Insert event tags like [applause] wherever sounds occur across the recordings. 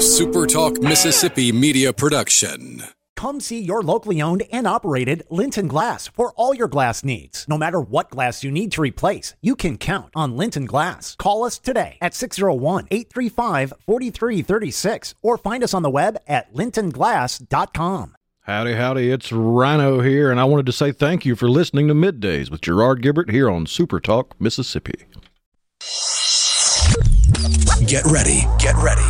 A SuperTalk Mississippi media production. Come see your locally owned and operated Linton Glass for all your glass needs. No matter what glass you need to replace, you can count on Linton Glass. Call us today at 601 835 4336 or find us on the web at lintonglass.com. Howdy, howdy, it's Rhino here, and I wanted to say thank you for listening to Middays with Gerard Gibert here on Super Talk, Mississippi. Get ready, get ready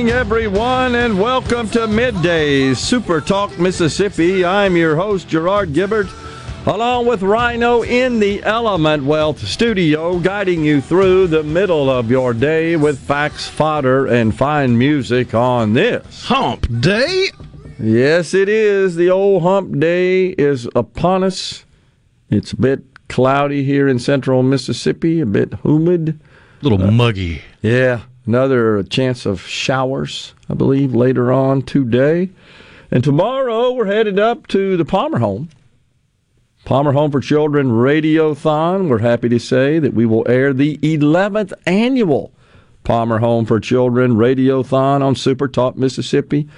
Morning, everyone, and welcome to Middays Super Talk Mississippi. I'm your host, Gerard Gibert, along with Rhino in the Element Wealth studio, guiding you through the middle of your day with facts, fodder, and fine music on this Hump Day. Yes, it is. The old hump day is upon us. It's a bit cloudy here in central Mississippi, a bit humid. A little muggy. Yeah, another chance of showers, I believe, later on today. And tomorrow we're headed up to the Palmer Home. Palmer Home for Children Radiothon. We're happy to say that we will air the 11th annual Palmer Home for Children Radiothon on Super Talk Mississippi.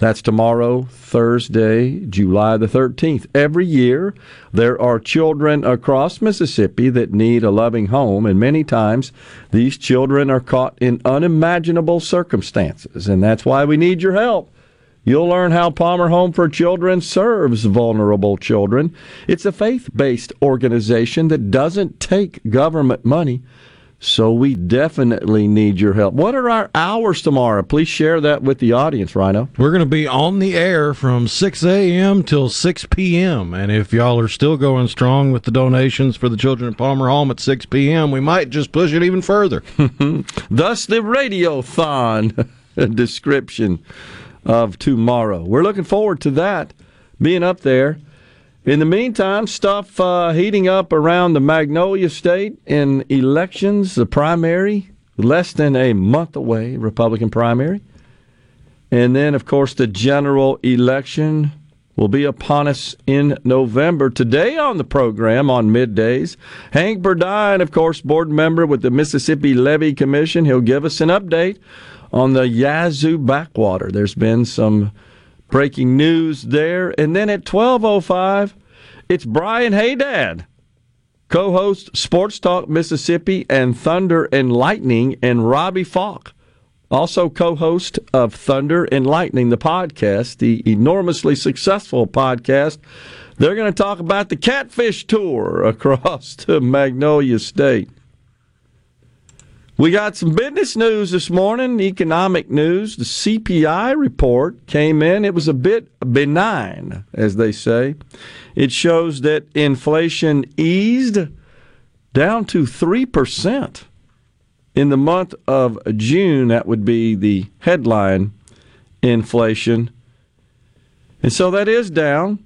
That's tomorrow, Thursday, July the 13th. Every year, there are children across Mississippi that need a loving home, and many times these children are caught in unimaginable circumstances, and that's why we need your help. You'll learn how Palmer Home for Children serves vulnerable children. It's a faith based organization that doesn't take government money. So we definitely need your help. What are our hours tomorrow? Please share that with the audience, Rhino. We're going to be on the air from 6 a.m. till 6 p.m. And if y'all are still going strong with the donations for the children at Palmer Home at 6 p.m., we might just push it even further. [laughs] Thus, the Radiothon [laughs] description of tomorrow. We're looking forward to that being up there. In the meantime, stuff uh, heating up around the Magnolia State in elections, the primary, less than a month away, Republican primary. And then, of course, the general election will be upon us in November. Today on the program on middays, Hank Burdine, of course, board member with the Mississippi Levee Commission. He'll give us an update on the Yazoo backwater. There's been some breaking news there. And then at 12:05, it's Brian Haydad, co-host Sports Talk Mississippi and Thunder and Lightning, and Robbie Falk, also co-host of Thunder and Lightning, the podcast, the enormously successful podcast. They're going to talk about the Catfish Tour [laughs] across to Magnolia State. We got some business news this morning, economic news. The CPI report came in. It was a bit benign, as they say. It shows that inflation eased down to 3% in the month of June. That would be the headline inflation. And so that is down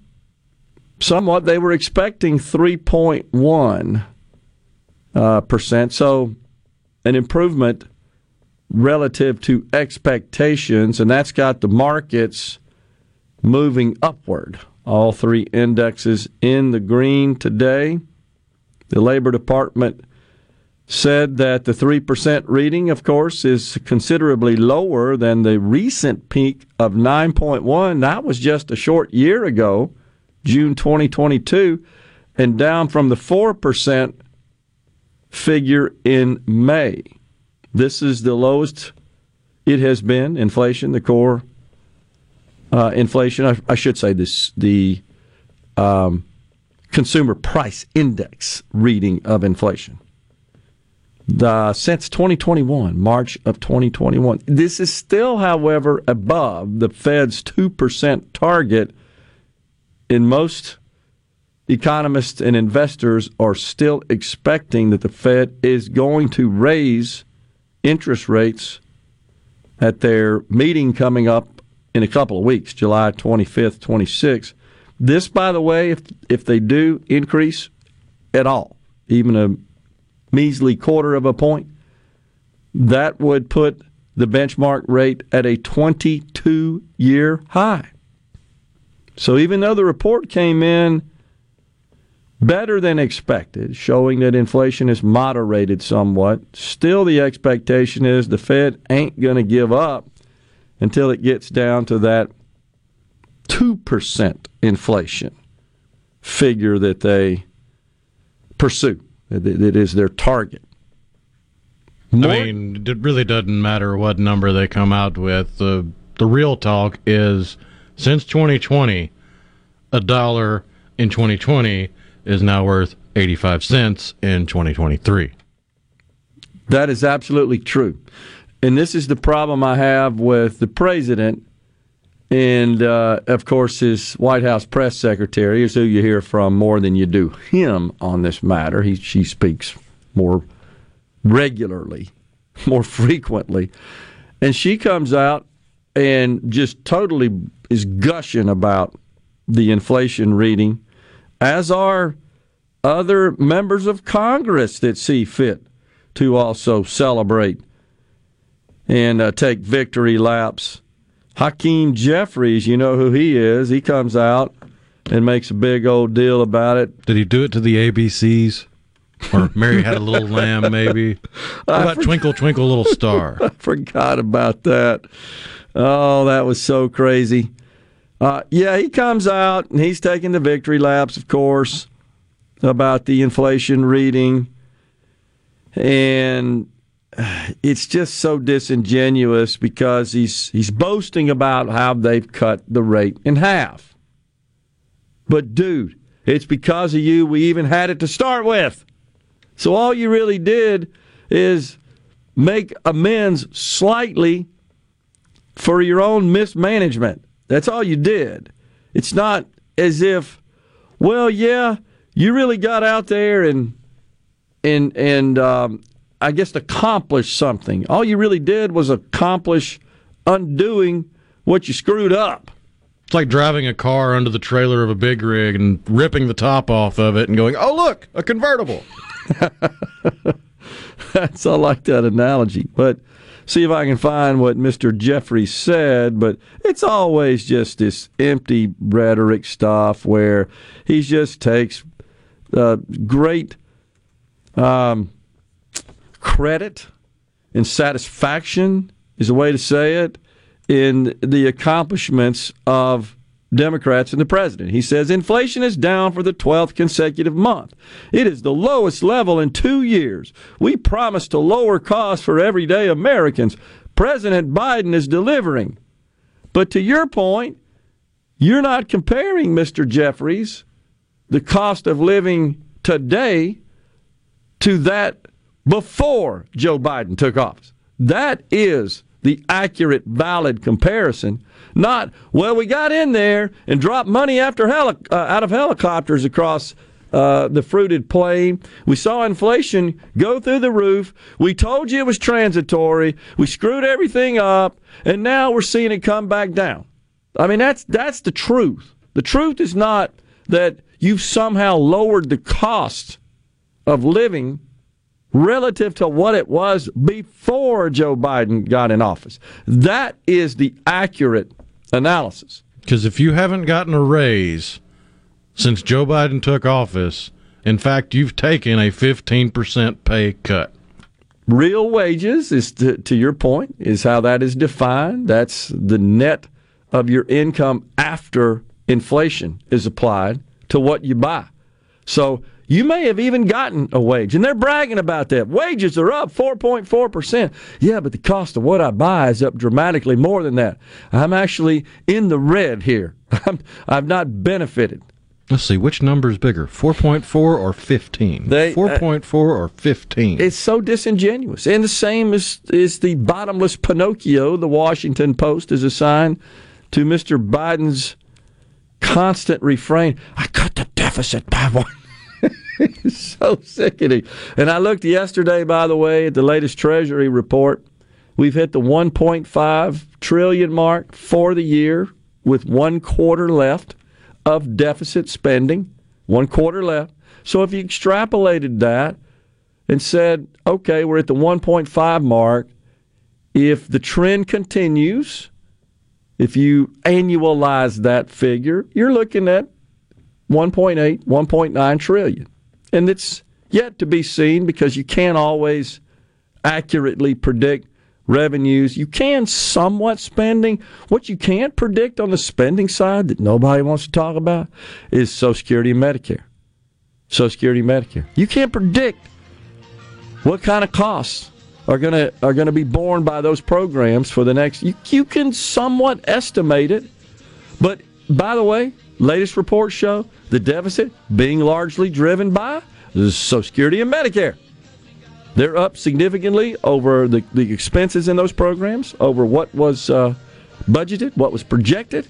somewhat. They were expecting 3.1 uh, percent. So an improvement relative to expectations, and that's got the markets moving upward. All three indexes in the green today. The Labor Department said that the 3% reading, of course, is considerably lower than the recent peak of 9.1. That was just a short year ago, June 2022, and down from the 4% figure in May. This is the lowest it has been. Inflation, the core uh, inflation, I, I, should say this, the um, consumer price index reading of inflation. The, since 2021, March of 2021. This is still, however, above the Fed's 2% target in most economists and investors are still expecting that the Fed is going to raise interest rates at their meeting coming up in a couple of weeks, July 25th, 26th. This, by the way, if if they do increase at all, even a measly quarter of a point, that would put the benchmark rate at a 22 year high. So even though the report came in better than expected, showing that inflation is moderated somewhat, still the expectation is the Fed ain't going to give up until it gets down to that 2% inflation figure that they pursue, that is their target. More, I mean, it really doesn't matter what number they come out with. The the real talk is since 2020, a dollar in 2020 is now worth 85 cents in 2023. That is absolutely true. And this is the problem I have with the president and, uh, of course, his White House press secretary is who you hear from more than you do him on this matter. He, she speaks more regularly, more frequently. And she comes out and just totally is gushing about the inflation reading, as are other members of Congress that see fit to also celebrate and uh, take victory laps. Hakeem Jeffries, you know who he is. He comes out and makes a big old deal about it. Did he do it to the ABCs? Or [laughs] Mary had a little lamb, maybe? How about Twinkle, Twinkle, Little Star? [laughs] I forgot about that. Oh, that was so crazy. Uh, yeah, he comes out and he's taking the victory laps, of course, about the inflation reading. And it's just so disingenuous because he's he's boasting about how they've cut the rate in half. But dude, it's because of you we even had it to start with. So all you really did is make amends slightly for your own mismanagement. That's all you did. It's not as if, well, yeah, you really got out there and and and um, I guess accomplished something. All you really did was accomplish undoing what you screwed up. It's like driving a car under the trailer of a big rig and ripping the top off of it and going, "Oh, look, a convertible." [laughs] That's I like that analogy, but see if I can find what Mr. Jeffrey said, but it's always just this empty rhetoric stuff where he just takes uh, great um, credit and satisfaction is a way to say it in the accomplishments of Democrats and the president. He says inflation is down for the 12th consecutive month. It is the lowest level in two years. We promised to lower costs for everyday Americans. President Biden is delivering. But to your point, you're not comparing, Mr. Jeffries, the cost of living today to that before Joe Biden took office. That is the accurate, valid comparison. Not, well, we got in there and dropped money after heli- uh, out of helicopters across uh, the fruited plain. We saw inflation go through the roof. We told you it was transitory. We screwed everything up, and now we're seeing it come back down. I mean, that's that's the truth. The truth is not that you've somehow lowered the cost of living relative to what it was before Joe Biden got in office. That is the accurate analysis. Because if you haven't gotten a raise since Joe Biden took office, in fact, you've taken a 15% pay cut. Real wages is to, to your point is how that is defined. That's the net of your income after inflation is applied to what you buy. So you may have even gotten a wage, and they're bragging about that. Wages are up 4.4%. Yeah, but the cost of what I buy is up dramatically more than that. I'm actually in the red here. [laughs] i have not benefited. Let's see, which number is bigger, 4.4 or 15? 4.4 uh, or 15? It's so disingenuous. And the same is, is the bottomless Pinocchio the Washington Post is assigned to Mr. Biden's constant refrain I cut the deficit deficit by one. [laughs] so sickening. And I looked yesterday, by the way, at the latest Treasury report. We've hit the 1.5 trillion mark for the year with one quarter left of deficit spending. One quarter left. So if you extrapolated that and said, okay, we're at the 1.5 mark, if the trend continues, if you annualize that figure, you're looking at 1.8, 1.9 trillion. And it's yet to be seen because you can't always accurately predict revenues. You can somewhat spending. What you can't predict on the spending side that nobody wants to talk about is Social Security and Medicare. Social Security and Medicare. You can't predict what kind of costs are going to are going to be borne by those programs for the next you, you can somewhat estimate it but by the way latest reports show the deficit being largely driven by social security and medicare. They're up significantly over the, the expenses in those programs over what was uh, budgeted what was projected.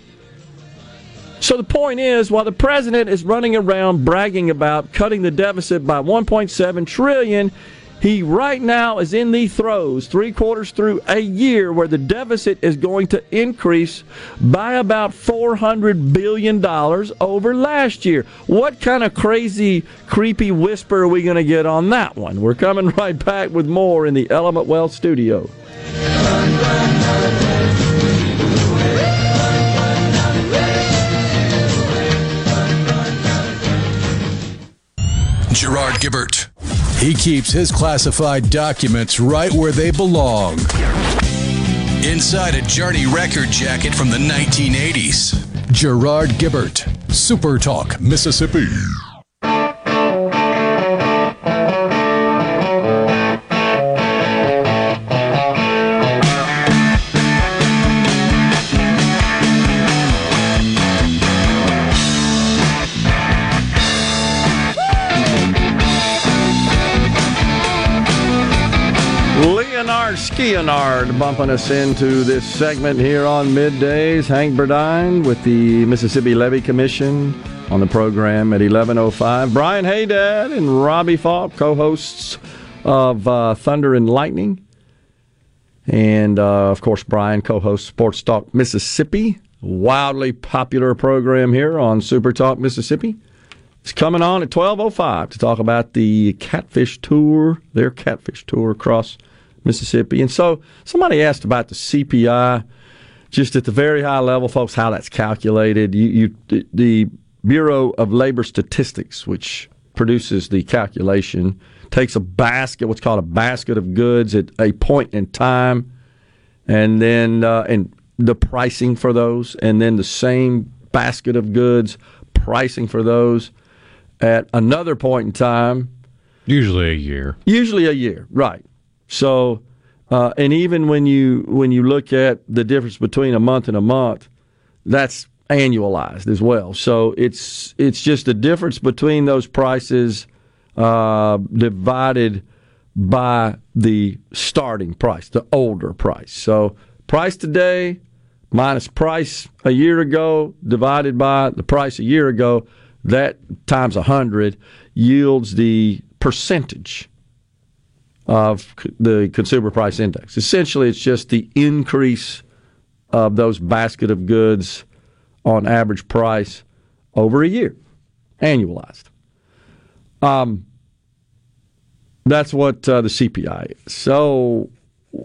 So the point is while the president is running around bragging about cutting the deficit by 1.7 trillion he right now is in the throes, three quarters through a year, where the deficit is going to increase by about $400 billion over last year. What kind of crazy, creepy whisper are we going to get on that one? We're coming [laughs] right back with more in the Element Wealth studio. Gerard Gibert. He keeps his classified documents right where they belong. Inside a Journey record jacket from the 1980s. Gerard Gibert, Super Talk, Mississippi. Leonard bumping us into this segment here on middays. Hank Burdine with the Mississippi Levee Commission on the program at 11.05. Brian Haydad and Robbie Faulk, co-hosts of uh, Thunder and Lightning. And, uh, of course, Brian co-hosts Sports Talk Mississippi, wildly popular program here on Super Talk Mississippi. It's coming on at 12.05 to talk about the Catfish Tour, their Catfish Tour across – Mississippi. And so somebody asked about the CPI, just at the very high level, folks, how that's calculated. You, you the Bureau of Labor Statistics, which produces the calculation, takes a basket, what's called a basket of goods at a point in time, and then uh, and the pricing for those, and then the same basket of goods pricing for those at another point in time. Usually a year. Usually a year, right. So, uh, and even when you when you look at the difference between a month and a month, that's annualized as well. So it's it's just the difference between those prices uh, divided by the starting price, the older price. So price today minus price a year ago divided by the price a year ago, that times 100 yields the percentage of the consumer price index. Essentially, it's just the increase of those basket of goods on average price over a year, annualized. Um, that's what uh, the CPI is. So,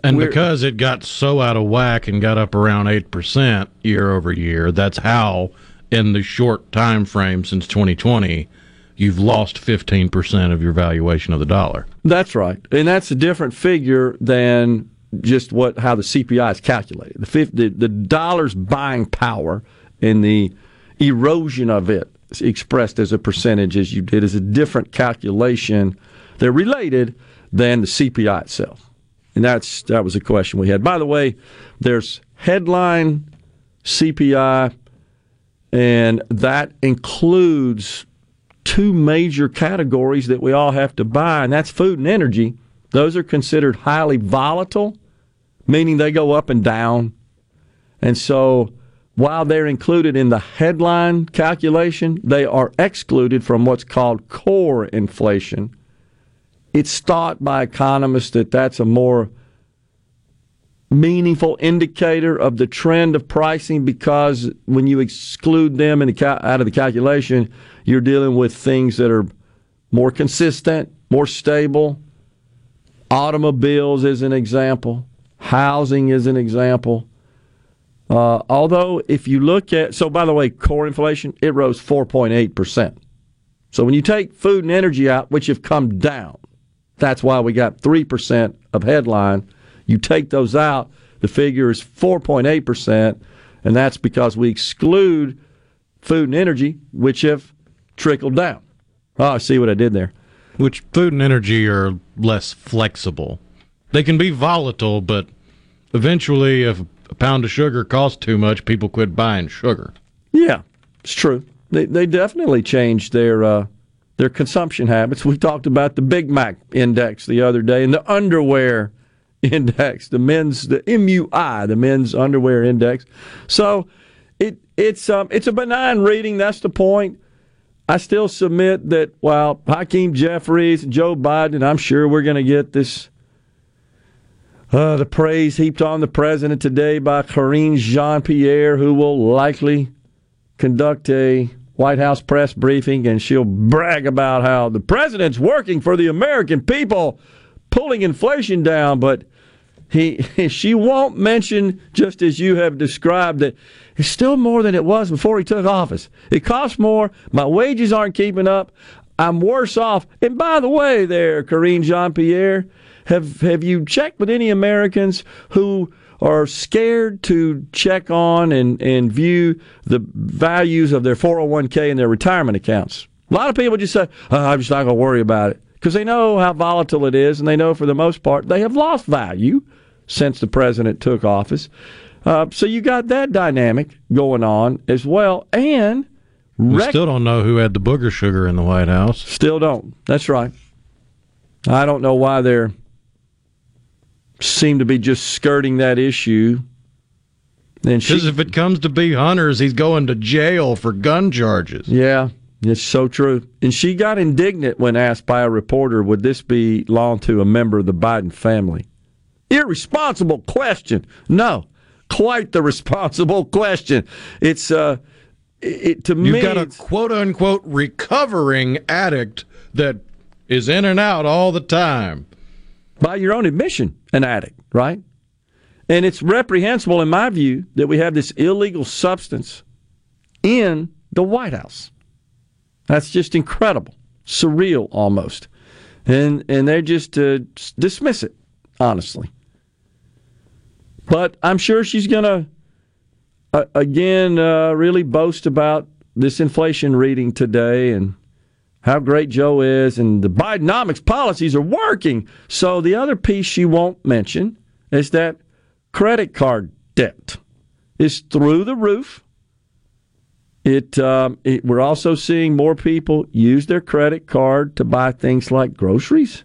and because it got so out of whack and got up around eight percent year over year, that's how, in the short time frame since 2020, you've lost 15% of your valuation of the dollar. That's right. And that's a different figure than just what how the CPI is calculated. The, the, the dollar's buying power and the erosion of it expressed as a percentage as you did is a different calculation. They're related than the CPI itself. And that's that was a question we had. By the way, there's headline CPI and that includes two major categories that we all have to buy, and that's food and energy. Those are considered highly volatile, meaning they go up and down. And so while they're included in the headline calculation, they are excluded from what's called core inflation. It's thought by economists that that's a more meaningful indicator of the trend of pricing because when you exclude them the cal- out of the calculation, you're dealing with things that are more consistent, more stable. Automobiles is an example. Housing is an example. Uh, although, if you look at, so by the way, core inflation, it rose 4.8%. So when you take food and energy out, which have come down, that's why we got 3% of headline you take those out, the figure is 4.8%, and that's because we exclude food and energy, which have trickled down. Oh, I see what I did there. Which food and energy are less flexible. They can be volatile, but eventually, if a pound of sugar costs too much, people quit buying sugar. Yeah, it's true. They they definitely changed their uh, their consumption habits. We talked about the Big Mac index the other day and the underwear [laughs] index, the men's the MUI, the men's underwear index. So it it's um it's a benign reading. That's the point. I still submit that while Hakeem Jeffries Joe Biden, I'm sure we're going to get this uh, the praise heaped on the president today by Karine Jean Pierre, who will likely conduct a White House press briefing and she'll brag about how the president's working for the American people pulling inflation down, but he [laughs] she won't mention just as you have described that it's still more than it was before he took office. It costs more. My wages aren't keeping up. I'm worse off. And by the way, there, Karine Jean Pierre, have have you checked with any Americans who are scared to check on and, and view the values of their 401k and their retirement accounts? A lot of people just say, oh, I'm just not going to worry about it because they know how volatile it is, and they know for the most part they have lost value since the president took office. Uh, so you got that dynamic going on as well, and we still don't know who had the booger sugar in the White House. Still don't. That's right. I don't know why they're seem to be just skirting that issue. Because if it comes to be Hunter's, he's going to jail for gun charges. Yeah, it's so true. And she got indignant when asked by a reporter, would this be belong to a member of the Biden family? Irresponsible question. No, quite the responsible question. It's, uh, it, to You've me. You've got a quote unquote recovering addict that is in and out all the time. By your own admission, an addict, right? And it's reprehensible, in my view, that we have this illegal substance in the White House. That's just incredible, surreal almost, and and they just uh, dismiss it honestly. But I'm sure she's going to uh, again uh, really boast about this inflation reading today and how great Joe is, and the Bidenomics policies are working. So the other piece she won't mention is that credit card debt is through the roof. It, um, it, we're also seeing more people use their credit card to buy things like groceries,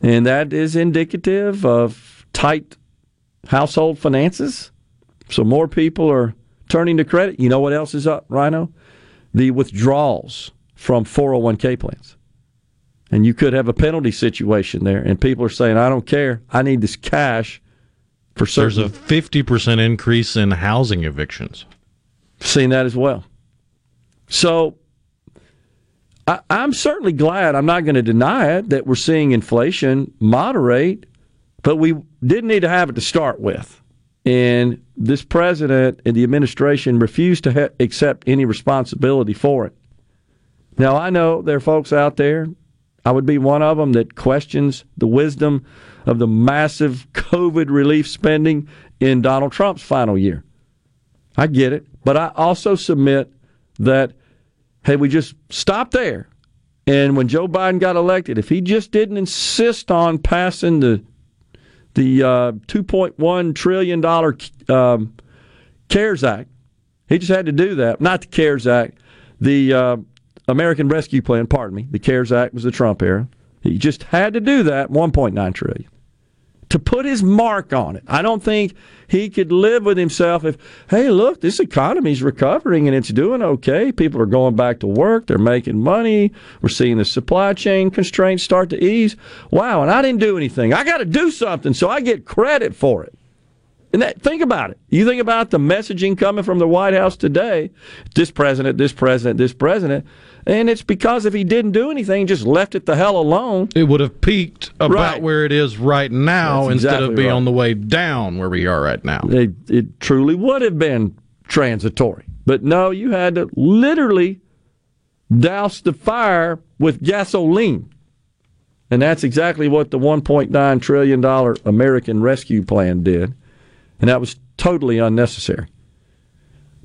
and that is indicative of tight household finances. So more people are turning to credit. You know what else is up, Rhino? The withdrawals from 401k plans. And you could have a penalty situation there, and people are saying, "I don't care. I need this cash." For certain. There's a 50% increase in housing evictions. Seen that as well. So I, am certainly glad, I'm not going to deny it, that we're seeing inflation moderate, but we didn't need to have it to start with. And this president and the administration refused to ha- accept any responsibility for it. Now, I know there are folks out there, I would be one of them, that questions the wisdom of the massive [laughs] COVID relief spending in Donald Trump's final year. I get it. But I also submit that, hey, we just stop there. And when Joe Biden got elected, if he just didn't insist on passing the the uh, 2.1 trillion dollar um, CARES Act, he just had to do that. Not the CARES Act, the uh, American Rescue Plan. Pardon me. The CARES Act was the Trump era. He just had to do that. 1.9 trillion. To put his mark on it. I don't think he could live with himself if, hey, look, this economy's recovering and it's doing okay. People are going back to work, they're making money, we're seeing the supply chain constraints start to ease. Wow, and I didn't do anything. I got to do something so I get credit for it. And that, think about it. You think about the messaging coming from the White House today this president, this president, this president. And it's because if he didn't do anything, just left it the hell alone. It would have peaked about right. where it is right now That's instead exactly of being right. on the way down where we are right now. It, it truly would have been transitory. But no, you had to literally douse the fire with gasoline. And that's exactly what the $1.9 trillion American Rescue Plan did. And that was totally unnecessary.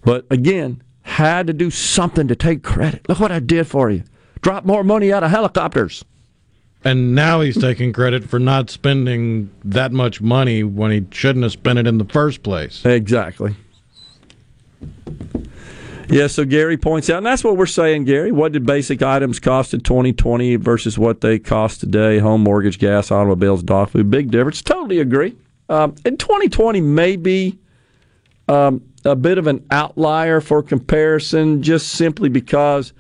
But again, had to do something to take credit. Look what I did for you. Drop more money out of helicopters. And now he's taking credit for not spending that much money when he shouldn't have spent it in the first place. Exactly. Yeah, so Gary points out, and that's what we're saying, Gary. What did basic items cost in 2020 versus what they cost today? Home mortgage, gas, automobiles, dog food. Big difference. Totally agree. Um, in 2020, maybe um, a bit of an outlier for comparison, just simply because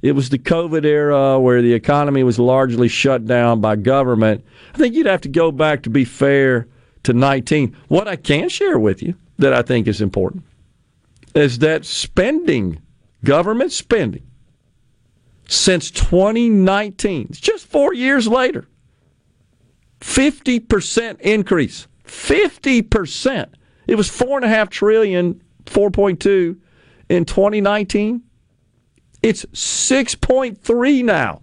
it was the COVID era where the economy was largely shut down by government. I think you'd have to go back to be fair to 19. What I can share with you that I think is important is that spending, government spending, since 2019, it's just four years later, 50% increase. 50%. It was four and a half trillion, 4.2 in 2019. It's 6.3 now.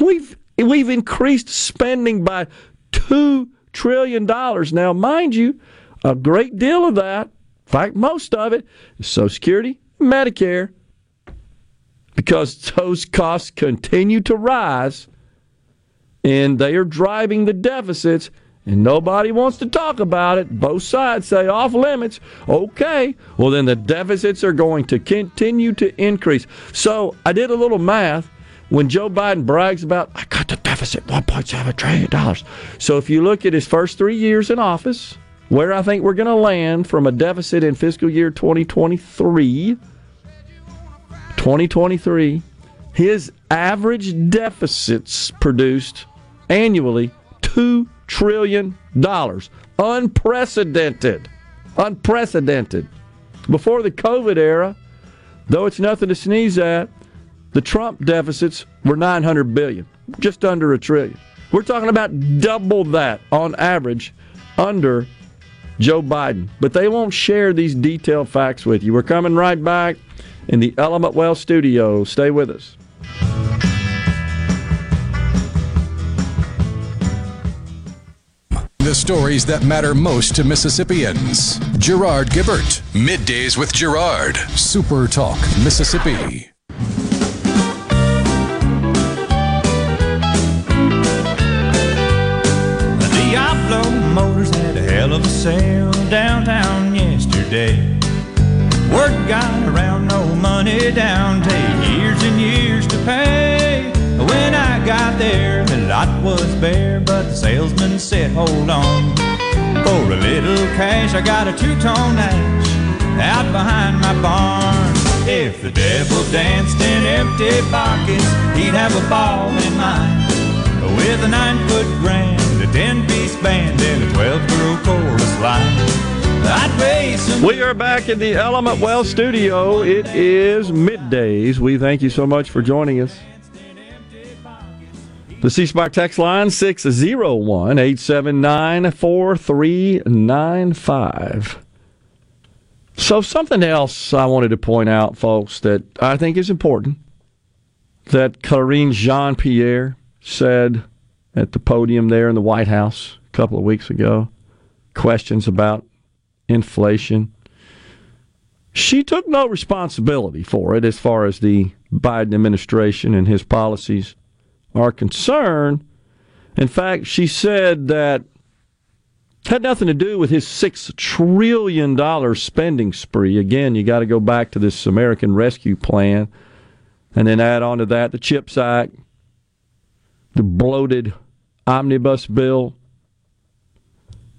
We've we've increased spending by two trillion dollars. Now, mind you, a great deal of that, in fact, most of it, is Social Security, Medicare, because those costs continue to rise, and they are driving the deficits and nobody wants to talk about it. Both sides say off limits. Okay, well, then the deficits are going to continue to increase. So I did a little math. When Joe Biden brags about, I cut the deficit $1.7 trillion. So if you look at his first three years in office, where I think we're going to land from a deficit in fiscal year 2023, 2023, his average deficits produced annually two trillion dollars. Unprecedented. Unprecedented. Before the COVID era, though it's nothing to sneeze at, the Trump deficits were 900 billion, just under a trillion. We're talking about double that on average under Joe Biden. But they won't share these detailed facts with you. We're coming right back in the Element Wealth studio. Stay with us. The stories that matter most to Mississippians. Gerard Gibert. Middays with Gerard. Super Talk, Mississippi. Diablo Motors had a hell of a sale downtown yesterday. Word got around, no money down, take got there, the lot was bare, but the salesman said, hold on. For a little cash, I got a two-tone ash out behind my barn. If the devil danced in empty pockets, he'd have a ball in mine. With a nine-foot grand, a ten-piece band, and a twelve-girl chorus line. We are back in the Element Wealth studio. It is middays. We thank you so much for joining us. The C Spire text line 601 879 4395. So, something else I wanted to point out, folks, that I think is important that Karine Jean Pierre said at the podium there in the White House a couple of weeks ago. Questions about inflation. She took no responsibility for it as far as the Biden administration and his policies are concerned. In fact, she said that had nothing to do with his $6 trillion spending spree. Again, you got to go back to this American Rescue Plan and then add on to that the CHIPS Act, the bloated omnibus bill,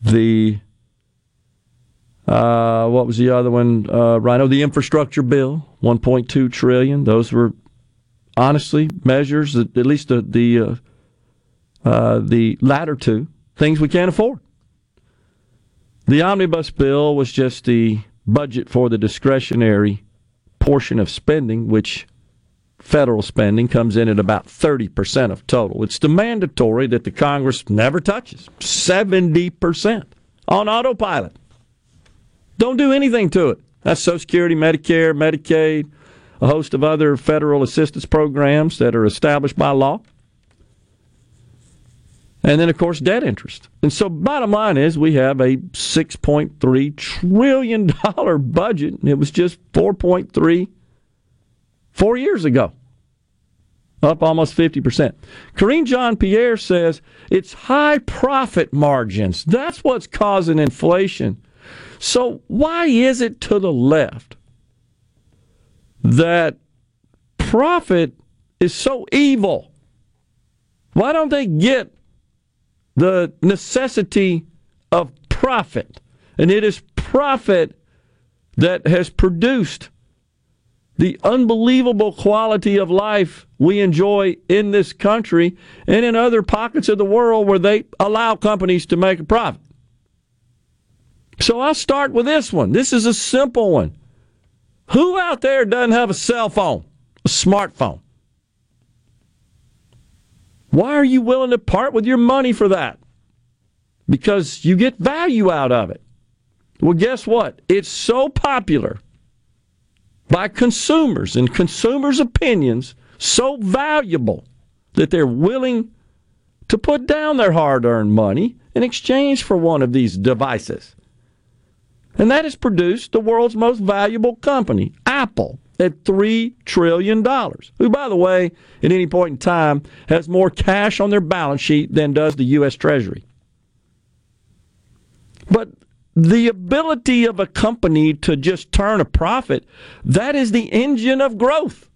the uh, what was the other one? Uh, Rhino, the infrastructure bill, 1.2 trillion. Those were honestly measures at least the the uh, uh, the latter two things we can't afford. The omnibus bill was just the budget for the discretionary portion of spending, which federal spending comes in at about 30% of total. It's the mandatory that the Congress never touches 70% on autopilot. Don't do anything to it. That's Social Security, Medicare, Medicaid, a host of other federal assistance programs that are established by law. And then, of course, debt interest. And so, bottom line is, we have a $6.3 trillion [laughs] budget, and it was just 4.3 four years ago, up almost 50%. Karine Jean Pierre says it's high profit margins. That's what's causing inflation. So, why is it to the left that profit is so evil? Why don't they get the necessity of profit? And it is profit that has produced the unbelievable quality of life we enjoy in this country and in other pockets of the world where they allow companies to make a profit. So I'll start with this one. This is a simple one. Who out there doesn't have a cell phone, a smartphone? Why are you willing to part with your money for that? Because you get value out of it. Well, guess what? It's so popular by consumers and consumers' opinions so valuable that they're willing to put down their hard earned money in exchange for one of these devices. And that has produced the world's most valuable company, Apple, at $3 trillion. Who, by the way, at any point in time, has more cash on their balance sheet than does the U.S. Treasury. But the ability of a company to just turn a profit, that is the engine of growth,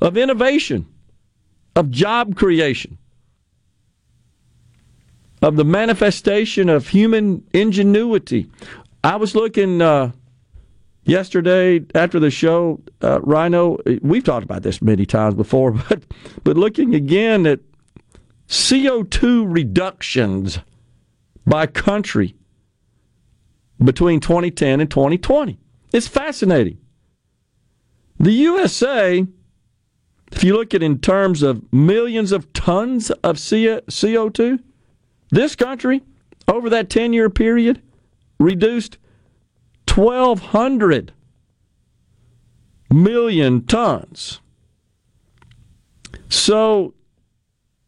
of innovation, of job creation, of the manifestation of human ingenuity. I was looking uh, yesterday after the show, uh, Rhino. We've talked about this many times before, [laughs] but but looking again at CO two reductions by country between 2010 and 2020. It's fascinating. The USA, if you look at in terms of millions of tons of CO2, this country, over that 10 year period, reduced 1,200 million tons. So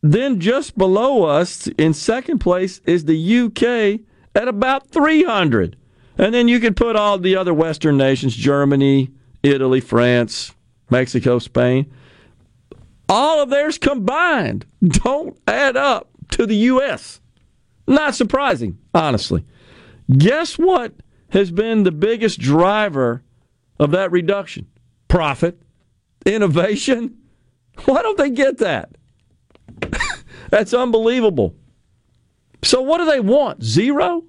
then just below us, in second place, is the UK at about 300. And then you could put all the other Western nations Germany, Italy, France, Mexico, Spain. All of theirs combined don't add up to the U.S. Not surprising, honestly. Guess what has been the biggest driver of that reduction? Profit, innovation. [laughs] Why don't they get that? [laughs] That's unbelievable. So, what do they want? Zero?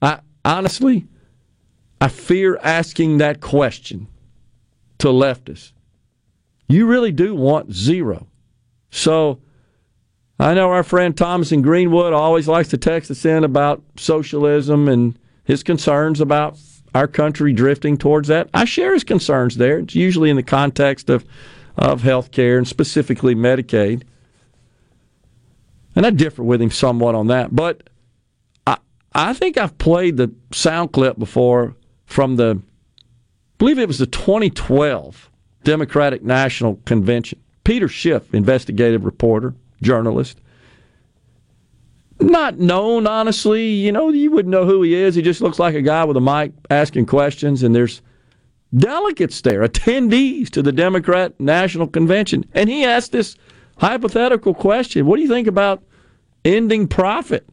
I honestly, I fear asking that question to leftists. You really do want zero. So I know our friend Thomas in Greenwood always likes to text us in about socialism and his concerns about our country drifting towards that. I share his concerns there. It's usually in the context of, of health care and specifically Medicaid. And I differ with him somewhat on that. But I I think I've played the sound clip before from the, I believe it was the 2012 Democratic National Convention. Peter Schiff, investigative reporter, journalist. Not known, honestly. You know, you wouldn't know who he is. He just looks like a guy with a mic asking questions, and there's delegates there, attendees to the Democrat National Convention. And he asked this hypothetical question What do you think about ending profit?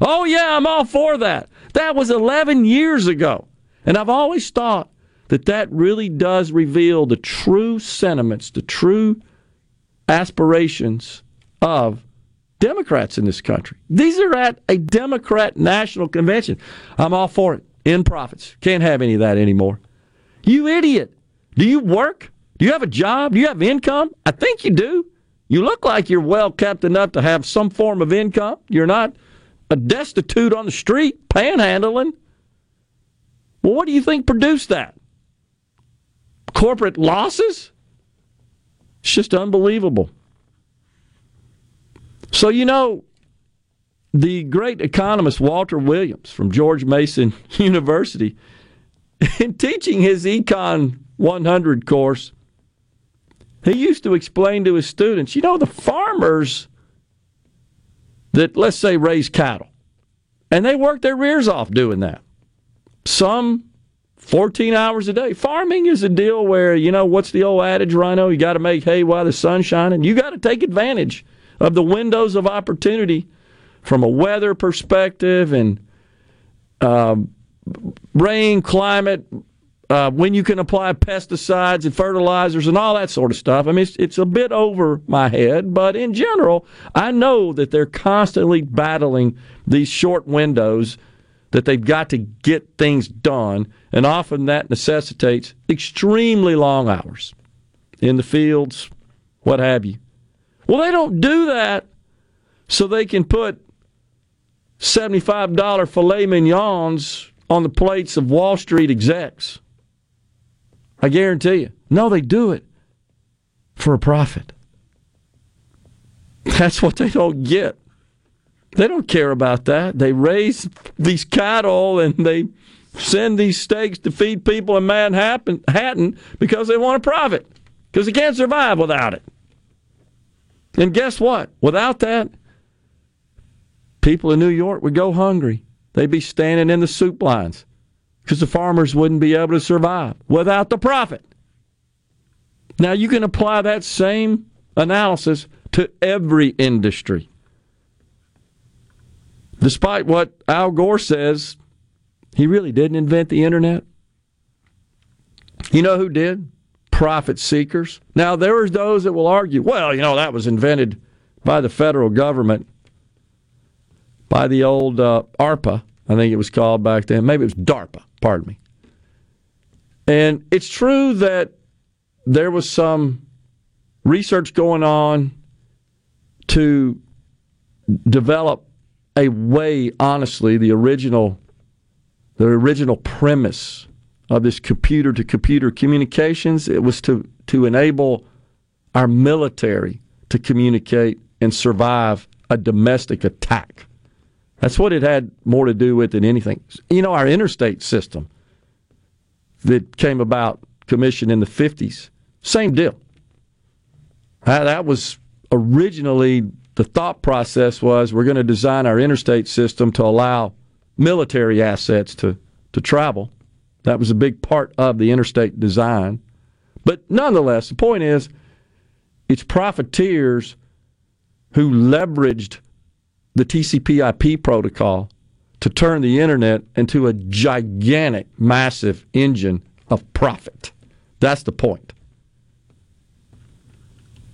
Oh, yeah, I'm all for that. That was 11 years ago. And I've always thought that that really does reveal the true sentiments, the true aspirations of Democrats in this country. These are at a Democrat national convention. I'm all for it. In profits. Can't have any of that anymore. You idiot. Do you work? Do you have a job? Do you have income? I think you do. You look like you're well kept enough to have some form of income. You're not a destitute on the street panhandling. Well, what do you think produced that? Corporate losses? It's just unbelievable. So, you know, the great economist Walter Williams from George Mason [laughs] University, [laughs] in teaching his Econ 100 course, he used to explain to his students, you know, the farmers that, let's say, raise cattle, and they work their rears off doing that. Some 14 hours a day. Farming is a deal where, you know, what's the old adage, Rhino? You got to make hay while the sun's shining. You got to take advantage of the windows of opportunity from a weather perspective and um, rain, climate, uh, when you can apply pesticides and fertilizers and all that sort of stuff. I mean, it's, it's a bit over my head, but in general, I know that they're constantly battling these short windows that they've got to get things done, and often that necessitates extremely long hours in the fields, what have you. Well, they don't do that so they can put $75 filet mignons on the plates of Wall Street execs. I guarantee you. No, they do it for a profit. That's what they don't get. They don't care about that. They raise these cattle and they send these steaks to feed people in Manhattan because they want a profit, because they can't survive without it. And guess what? Without that, people in New York would go hungry. They'd be standing in the soup lines because the farmers wouldn't be able to survive without the profit. Now, you can apply that same analysis to every industry. Despite what Al Gore says, he really didn't invent the internet. You know who did? Profit seekers. Now, there are those that will argue, well, you know, that was invented by the federal government, by the old uh, ARPA, I think it was called back then. Maybe it was DARPA, pardon me. And it's true that there was some research going on to develop a way, honestly, the original the original premise of this computer to computer communications, it was to, to enable our military to communicate and survive a domestic attack. That's what it had more to do with than anything. You know, our interstate system that came about, commissioned in the 50s, same deal. Uh, that was originally the thought process was we're going to design our interstate system to allow military assets to, to travel. That was a big part of the interstate design. But nonetheless, the point is it's profiteers who leveraged the TCP/IP protocol to turn the internet into a gigantic, massive engine of profit. That's the point.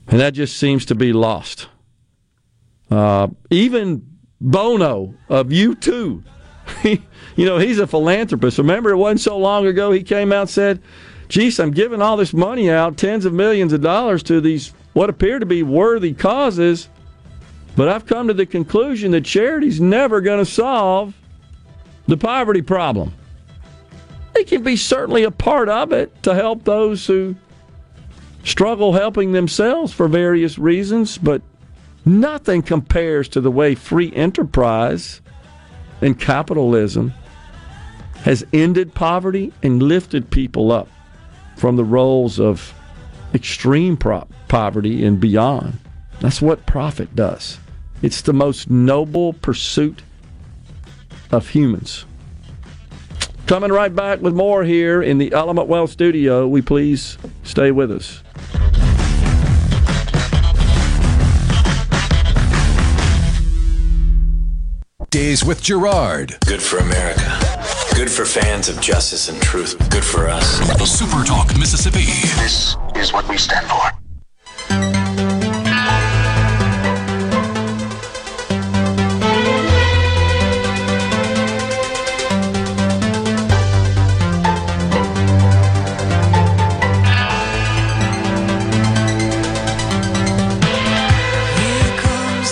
And that just seems to be lost. Uh, even Bono of U2, [laughs] he, you know, he's a philanthropist. Remember, it wasn't so long ago he came out and said, Geez, I'm giving all this money out, tens of millions of dollars, to these what appear to be worthy causes but I've come to the conclusion that charity's never going to solve the poverty problem. It can be certainly a part of it to help those who struggle helping themselves for various reasons, but nothing compares to the way free enterprise and capitalism has ended poverty and lifted people up from the roles of extreme poverty and beyond. That's what profit does. It's the most noble pursuit of humans. Coming right back with more here in the Element Wealth studio. We please stay with us. Days with Gerard. Good for America. Good for fans of justice and truth. Good for us. Super Talk Mississippi. This is what we stand for.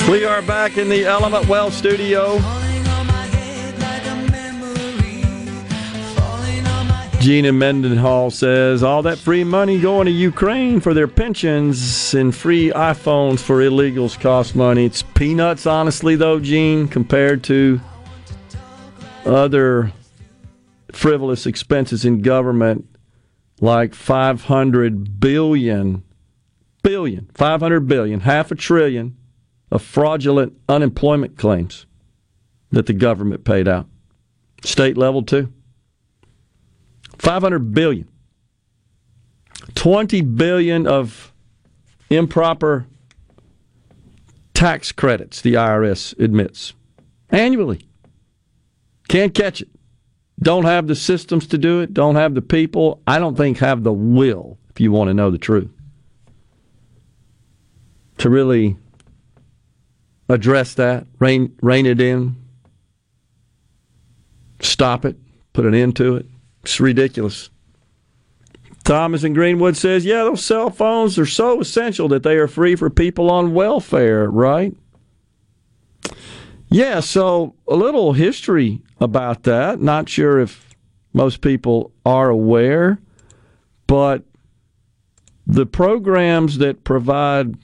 We are back in the Element Wealth studio. Gina Mendenhall says all that free money going to Ukraine for their pensions and free iPhones for illegals cost money. It's peanuts, honestly, though, Gene, compared to other frivolous expenses in government like 500 billion billion 500 billion half a trillion of fraudulent unemployment claims that the government paid out state level too 500 billion. 20 billion of improper tax credits the IRS admits annually. Can't catch it. Don't have the systems to do it, don't have the people, I don't think have the will, if you want to know the truth, to really address that, rein, rein it in, stop it, put an end to it. It's ridiculous. Thomas in Greenwood says, yeah, those cell phones are so essential that they are free for people on welfare, right? Yeah, so a little history about that. Not sure if most people are aware, but the programs that provide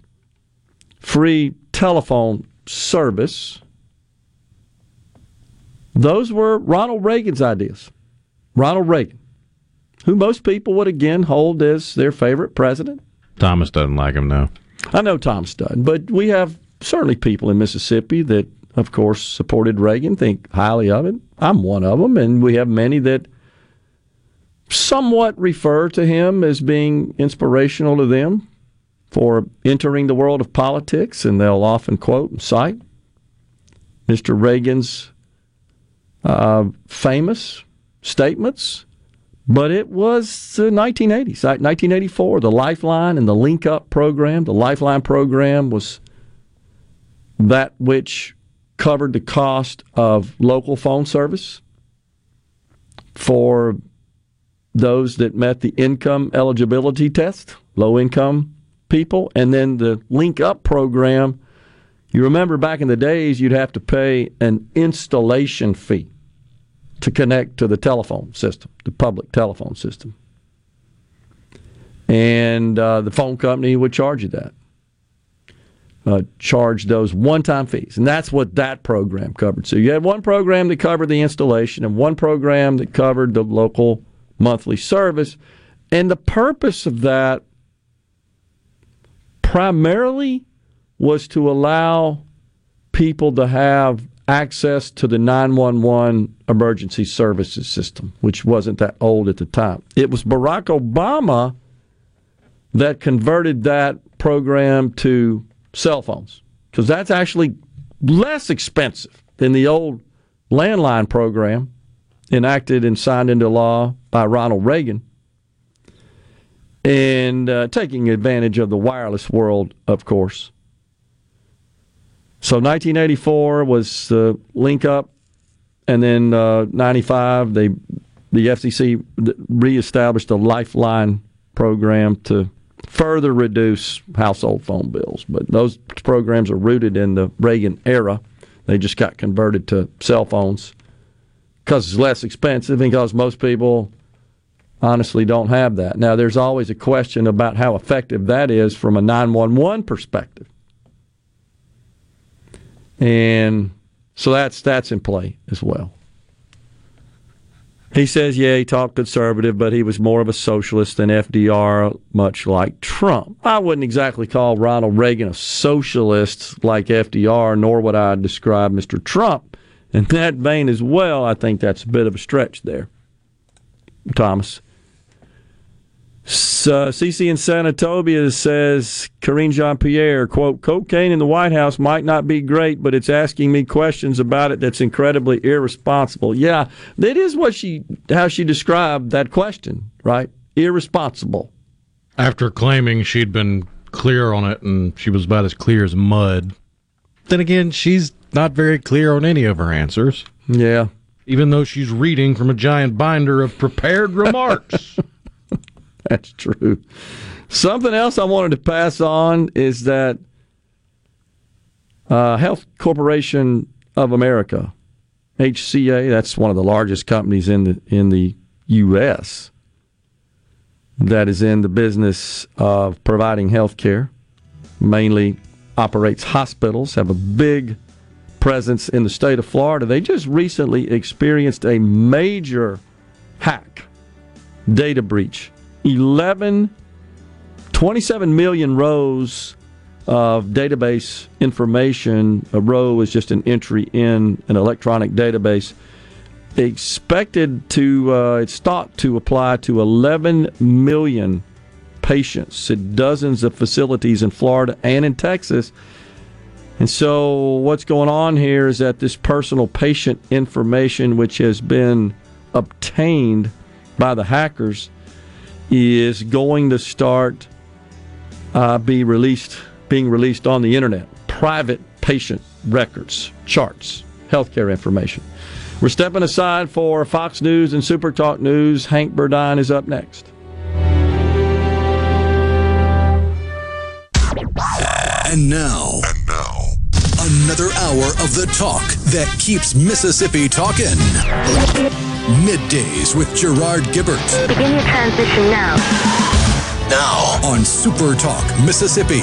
free telephone service, those were Ronald Reagan's ideas. Ronald Reagan, who most people would again hold as their favorite president. Thomas doesn't like him, though. I know Thomas doesn't, but we have certainly people in Mississippi that of course, supported Reagan, think highly of him. I'm one of them, and we have many that somewhat refer to him as being inspirational to them for entering the world of politics, and they'll often quote and cite Mr. Reagan's uh, famous statements. But it was the 1980s, 1984, the Lifeline and the Link Up program. The Lifeline program was that which covered the cost of local phone service for those that met the income eligibility test, low income people, and then the Link Up program. You remember back in the days, you'd have to pay an installation fee to connect to the telephone system, the public telephone system. And uh, the phone company would charge you that uh, charge those one time fees. And that's what that program covered. So you had one program that covered the installation and one program that covered the local monthly service. And the purpose of that primarily was to allow people to have access to the 911 emergency services system, which wasn't that old at the time. It was Barack Obama that converted that program to cell phones because that's actually less expensive than the old landline program enacted and signed into law by Ronald Reagan and uh, taking advantage of the wireless world, of course. So 1984 was the link up, and then uh, 95 they the FCC reestablished a lifeline program to further reduce household phone bills. But those programs are rooted in the Reagan era. They just got converted to cell phones because it's less expensive and because most people honestly don't have that. Now, there's always a question about how effective that is from a 911 perspective. And so that's that's in play as well. He says, yeah, he talked conservative, but he was more of a socialist than FDR, much like Trump. I wouldn't exactly call Ronald Reagan a socialist like FDR, nor would I describe Mr. Trump in that vein as well. I think that's a bit of a stretch there, Thomas. Uh, CC in Senatobia says, Karine Jean Pierre, quote, cocaine in the White House might not be great, but it's asking me questions about it that's incredibly irresponsible. Yeah, that is what she, how she described that question, right? Irresponsible. After claiming she'd been clear on it and she was about as clear as mud. Then again, she's not very clear on any of her answers. Yeah. Even though she's reading from a giant binder of prepared remarks. [laughs] That's true. Something else I wanted to pass on is that Uh, Health Corporation of America, HCA, that's one of the largest companies in the in the U.S. that is in the business of providing health care, mainly operates hospitals, have a big presence in the state of Florida. They just recently experienced a major hack, data breach. 11, 27 million rows of database information. A row is just an entry in an electronic database. Expected to, uh, it's thought to apply to 11 million patients at dozens of facilities in Florida and in Texas. And so, what's going on here is that this personal patient information, which has been obtained by the hackers, is going to start uh, be released, being released on the internet. Private patient records, charts, healthcare information. We're stepping aside for Fox News and Super Talk News. Hank Burdine is up next. And now, And now, another hour of the talk that keeps Mississippi talking. Middays with Gerard Gibert. Begin your transition now. Now on Super Talk Mississippi.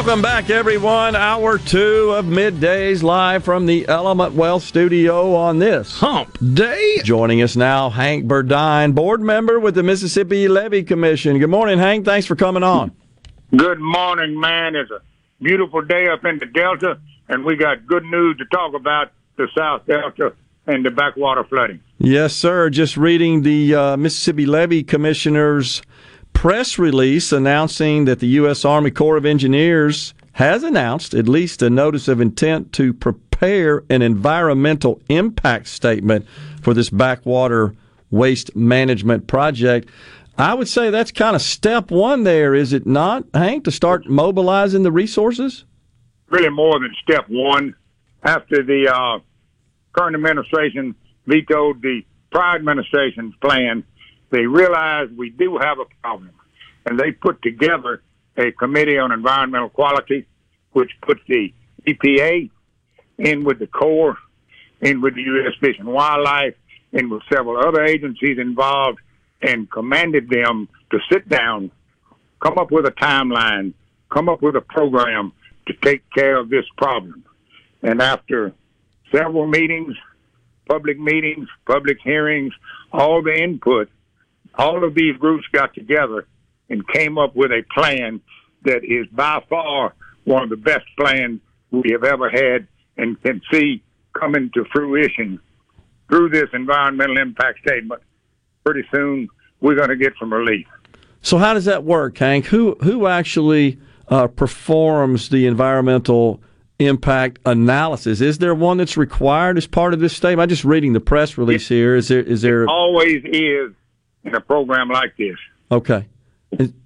Welcome back, everyone. Hour two of middays live from the Element Wealth Studio on this Hump Day. Joining us now, Hank Burdine, board member with the Mississippi Levee Commission. Good morning, Hank. Thanks for coming on. Good morning, man. It's a beautiful day up in the Delta, and we got good news to talk about the South Delta and the backwater flooding. Yes, sir. Just reading the uh, Mississippi Levee Commissioner's press release announcing that the U.S. Army Corps of Engineers has announced at least a notice of intent to prepare an environmental impact statement for this backwater waste management project. I would say that's kind of step one there, is it not, Hank, to start mobilizing the resources? Really more than step one. After the uh, current administration vetoed the prior administration's plan, they realized we do have a problem. And they put together a committee on environmental quality, which put the EPA in with the Corps, in with the U.S. Fish and Wildlife, in with several other agencies involved, and commanded them to sit down, come up with a timeline, come up with a program to take care of this problem. And after several meetings, public meetings, public hearings, all the input, all of these groups got together and came up with a plan that is by far one of the best plans we have ever had and can see coming to fruition through this environmental impact statement. Pretty soon, we're going to get some relief. So how does that work, Hank? Who who actually uh, performs the environmental impact analysis? Is there one that's required as part of this statement? I'm just reading the press release here. Is there is there Always is in a program like this. okay?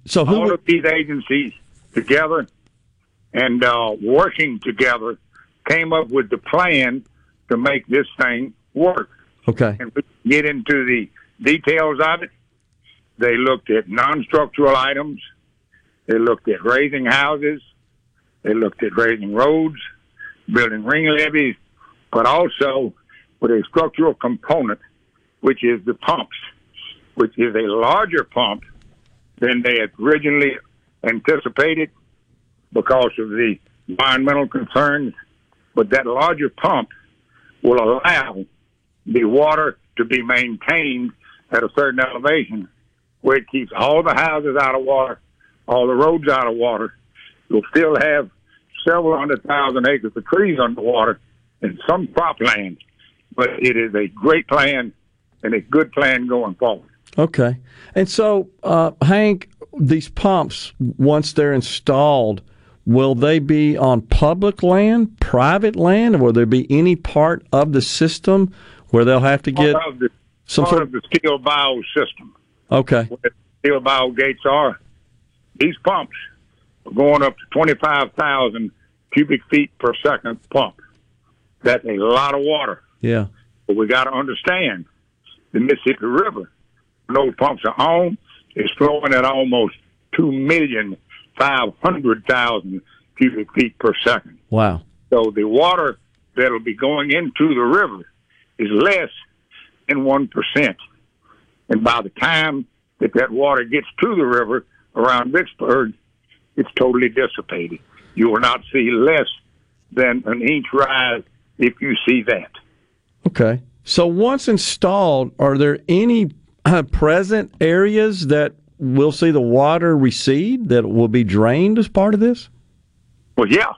So who all would- of these agencies together and uh, working together came up with the plan to make this thing work. okay And we get into the details of it. They looked at non-structural items. They looked at raising houses. They looked at raising roads, building ring levees, but also with a structural component, which is the pumps, which is a larger pump than they originally anticipated because of the environmental concerns. But that larger pump will allow the water to be maintained at a certain elevation where it keeps all the houses out of water, all the roads out of water. You'll still have several hundred thousand acres of trees underwater and some cropland, but it is a great plan and a good plan going forward. Okay? And so uh, Hank, these pumps once they're installed. Will they be on public land, private land, or will there be any part of the system where they'll have to get? Part of the, Some part sort of the Steele Bayou system. Okay. Steele Bayou gates are. These pumps are going up to 25,000 cubic feet per second pump. That's a lot of water. Yeah. But we got to understand the Mississippi River, those pumps are on, is flowing at almost two million five hundred thousand cubic feet per second. Wow. So the water that'll be going into the river is less than one percent. And by the time that that water gets to the river around Vicksburg, it's totally dissipated. You will not see less than an inch rise if you see that. Okay. So once installed, are there any [clears throat] present areas that we'll see the water recede that will be drained as part of this? Well, yeah,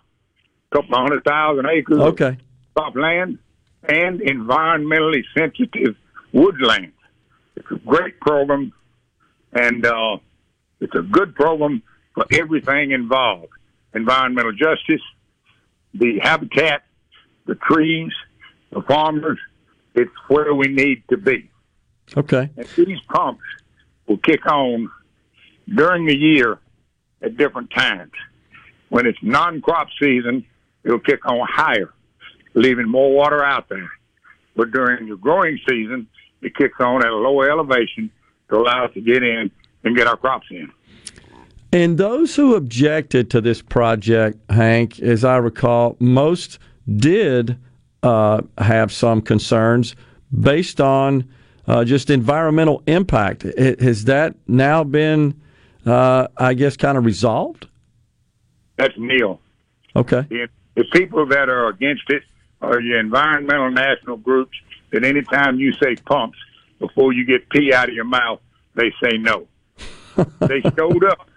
a couple of hundred thousand acres Okay. of land and environmentally sensitive woodland. It's a great program, and uh, it's a good program for everything involved: environmental justice, the habitat, the trees, the farmers. It's where we need to be. Okay. And these pumps will kick on during the year at different times. When it's non-crop season, it'll kick on higher, leaving more water out there. But during the growing season, it kicks on at a lower elevation to allow us to get in and get our crops in. And those who objected to this project, Hank, as I recall, most did uh, have some concerns based on uh, just environmental impact. It, has that now been, uh, I guess, kind of resolved? That's Neil. Okay. The, the people that are against it are your environmental national groups that anytime you say pumps, before you get pee out of your mouth, they say no. [laughs] they showed up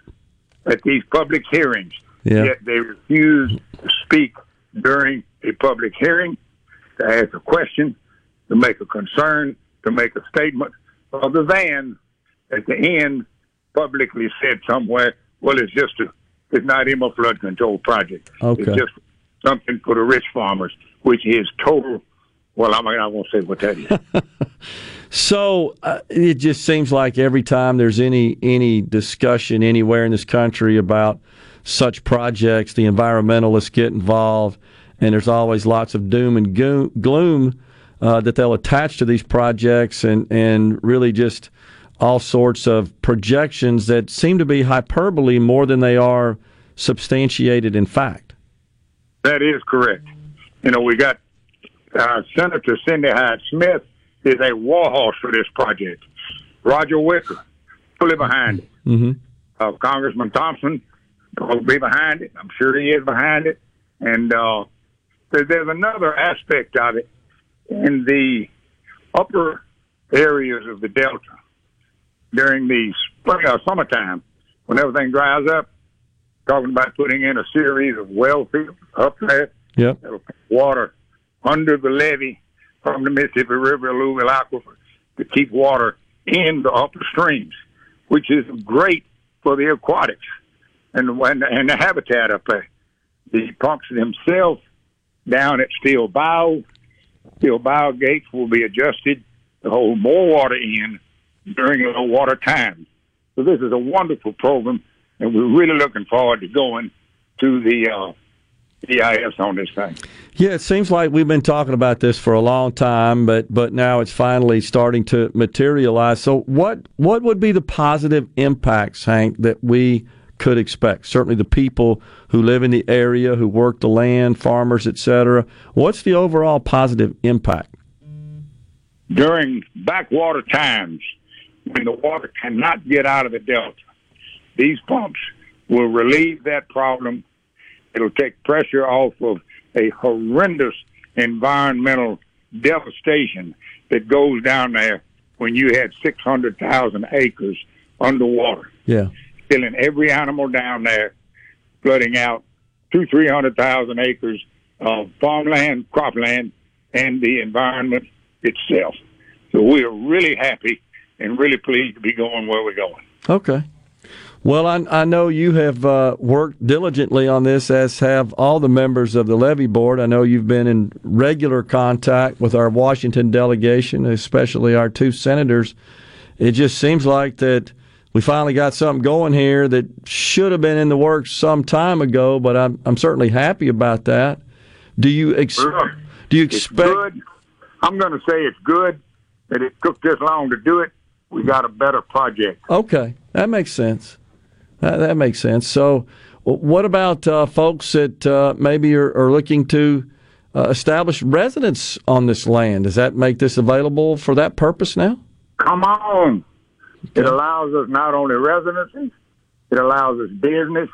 at these public hearings, Yeah. yet they refused to speak during a public hearing, to ask a question, to make a concern, to make a statement, other than at the end publicly said somewhere, well, it's just a, it's not even a flood control project. Okay. It's just something for the rich farmers, which is total. Well, I'm not going to say what that is. [laughs] So uh, it just seems like every time there's any any discussion anywhere in this country about such projects, the environmentalists get involved, and there's always lots of doom and gloom uh, that they'll attach to these projects, and and really just all sorts of projections that seem to be hyperbole more than they are substantiated in fact. That is correct. You know, we got uh, Senator Cindy Hyde Smith is a war horse for this project. Roger Wicker, fully behind it. Mm-hmm. Uh, Congressman Thompson will be behind it. I'm sure he is behind it. And uh, there's another aspect of it in the upper areas of the Delta during the spring, uh, summertime when everything dries up. Talking about putting in a series of well fields up there Yep. that'll put water under the levee from the Mississippi River alluvial aquifer to keep water in the upper streams, which is great for the aquatics and the, and, and the habitat up there. The pumps themselves down at Steele Bayou, Steele Bayou gates will be adjusted to hold more water in during low water times. So this is a wonderful program, and we're really looking forward to going to the uh, EIS on this thing. Yeah, it seems like we've been talking about this for a long time, but but now it's finally starting to materialize. So, what what would be the positive impacts, Hank, that we could expect? Certainly, the people who live in the area, who work the land, farmers, et cetera. What's the overall positive impact? during backwater times when the water cannot get out of the delta. These pumps will relieve that problem. It'll take pressure off of a horrendous environmental devastation that goes down there when you had 600,000 acres underwater, Yeah. Killing every animal down there, flooding out two, 300,000 acres of farmland, cropland, and the environment itself. So we are really happy and really pleased to be going where we're going. Okay. Well, I, I know you have uh, worked diligently on this, as have all the members of the levee board. I know you've been in regular contact with our Washington delegation, especially our two senators. It just seems like that we finally got something going here that should have been in the works some time ago, but I'm, I'm certainly happy about that. Do you ex- do you expect? I'm going to say it's good that it took this long to do it. We got a better project. Okay, that makes sense. That, that makes sense. So, what about uh, folks that uh, maybe are, are, looking to uh, establish residence on this land? Does that make this available for that purpose now? Come on. Okay. It allows us not only residency, it allows us business.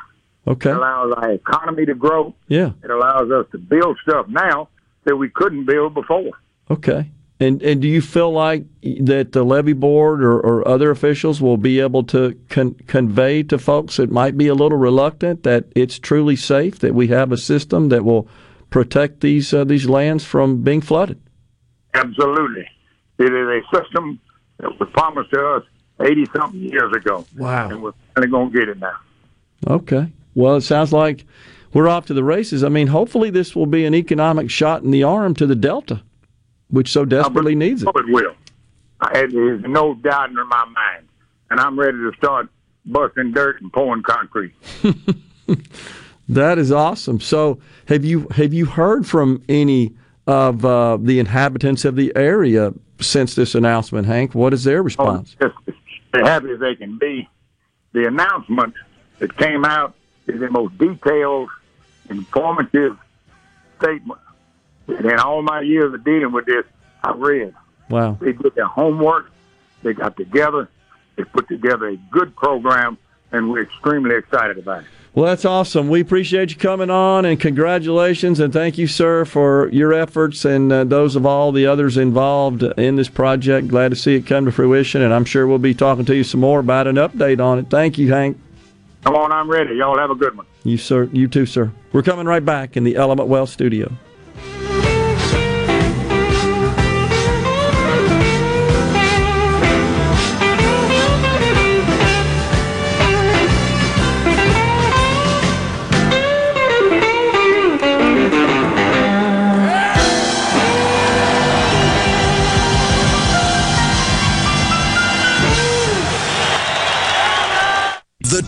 Okay. It allows our economy to grow. Yeah. It allows us to build stuff now that we couldn't build before. Okay. And and do you feel like that the levee board or, or other officials will be able to con- convey to folks that might be a little reluctant that it's truly safe that we have a system that will protect these uh, these lands from being flooded? Absolutely, it is a system that was promised to us eighty something years ago. Wow, and we're finally going to get it now. Okay, well, it sounds like we're off to the races. I mean, hopefully, this will be an economic shot in the arm to the Delta which so desperately needs it. Oh, it will. There's no doubt in my mind, and I'm ready to start busting dirt and pouring concrete. [laughs] that is awesome. So, have you have you heard from any of uh, the inhabitants of the area since this announcement, Hank? What is their response? Oh, just as happy as they can be. The announcement that came out is the most detailed, informative statement and in all my years of dealing with this, I read. Wow. They did their homework. They got together. They put together a good program, and we're extremely excited about it. Well, that's awesome. We appreciate you coming on, and congratulations, and thank you, sir, for your efforts and uh, those of all the others involved in this project. Glad to see it come to fruition, and I'm sure we'll be talking to you some more about an update on it. Thank you, Hank. Come on, I'm ready. Y'all have a good one. You, sir. You too, sir. We're coming right back in the Element Wealth studio.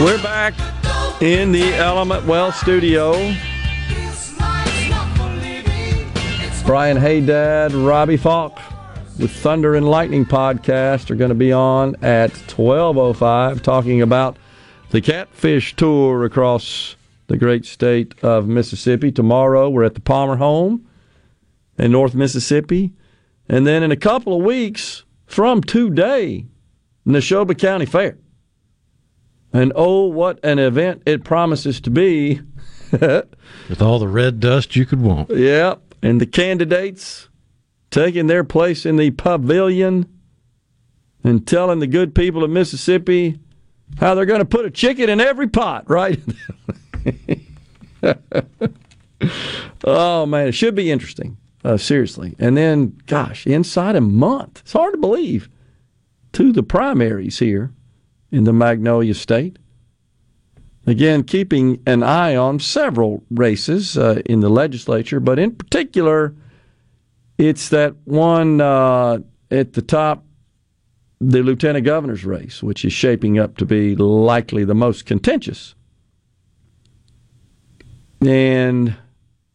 We're back in the Element Wealth studio. Brian Haydad, Robbie Faulk with Thunder and Lightning podcast are going to be on at 12:05 talking about the Catfish Tour across the great state of Mississippi. Tomorrow we're at the Palmer Home in North Mississippi, and then in a couple of weeks from today, Neshoba County Fair. And oh, what an event it promises to be. [laughs] With all the red dust you could want. Yep. And the candidates taking their place in the pavilion and telling the good people of Mississippi how they're going to put a chicken in every pot, right? [laughs] oh, man. It should be interesting. Uh, seriously. And then, gosh, inside a month, it's hard to believe, to the primaries here in the Magnolia State. Again, keeping an eye on several races uh, in the legislature, but in particular, it's that one uh, at the top, the lieutenant governor's race, which is shaping up to be likely the most contentious. And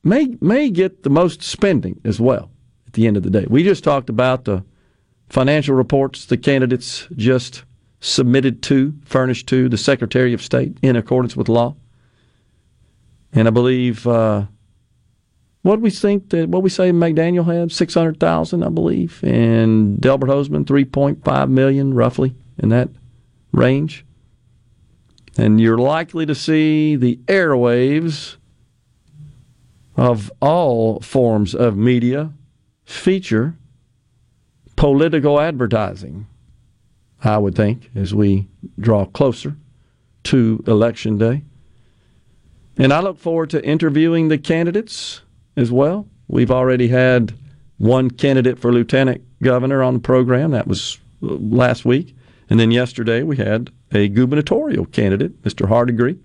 may may get the most spending as well at the end of the day. We just talked about the financial reports the candidates just submitted to, furnished to the Secretary of State in accordance with law. And I believe uh, what we think that what we say McDaniel had six hundred thousand, I believe, and Delbert Hosemann three point five million, roughly in that range. And you're likely to see the airwaves of all forms of media feature political advertising. I would think as we draw closer to election day. And I look forward to interviewing the candidates as well. We've already had one candidate for lieutenant governor on the program. That was uh, last week. And then yesterday we had a gubernatorial candidate, Mr. Hardigree,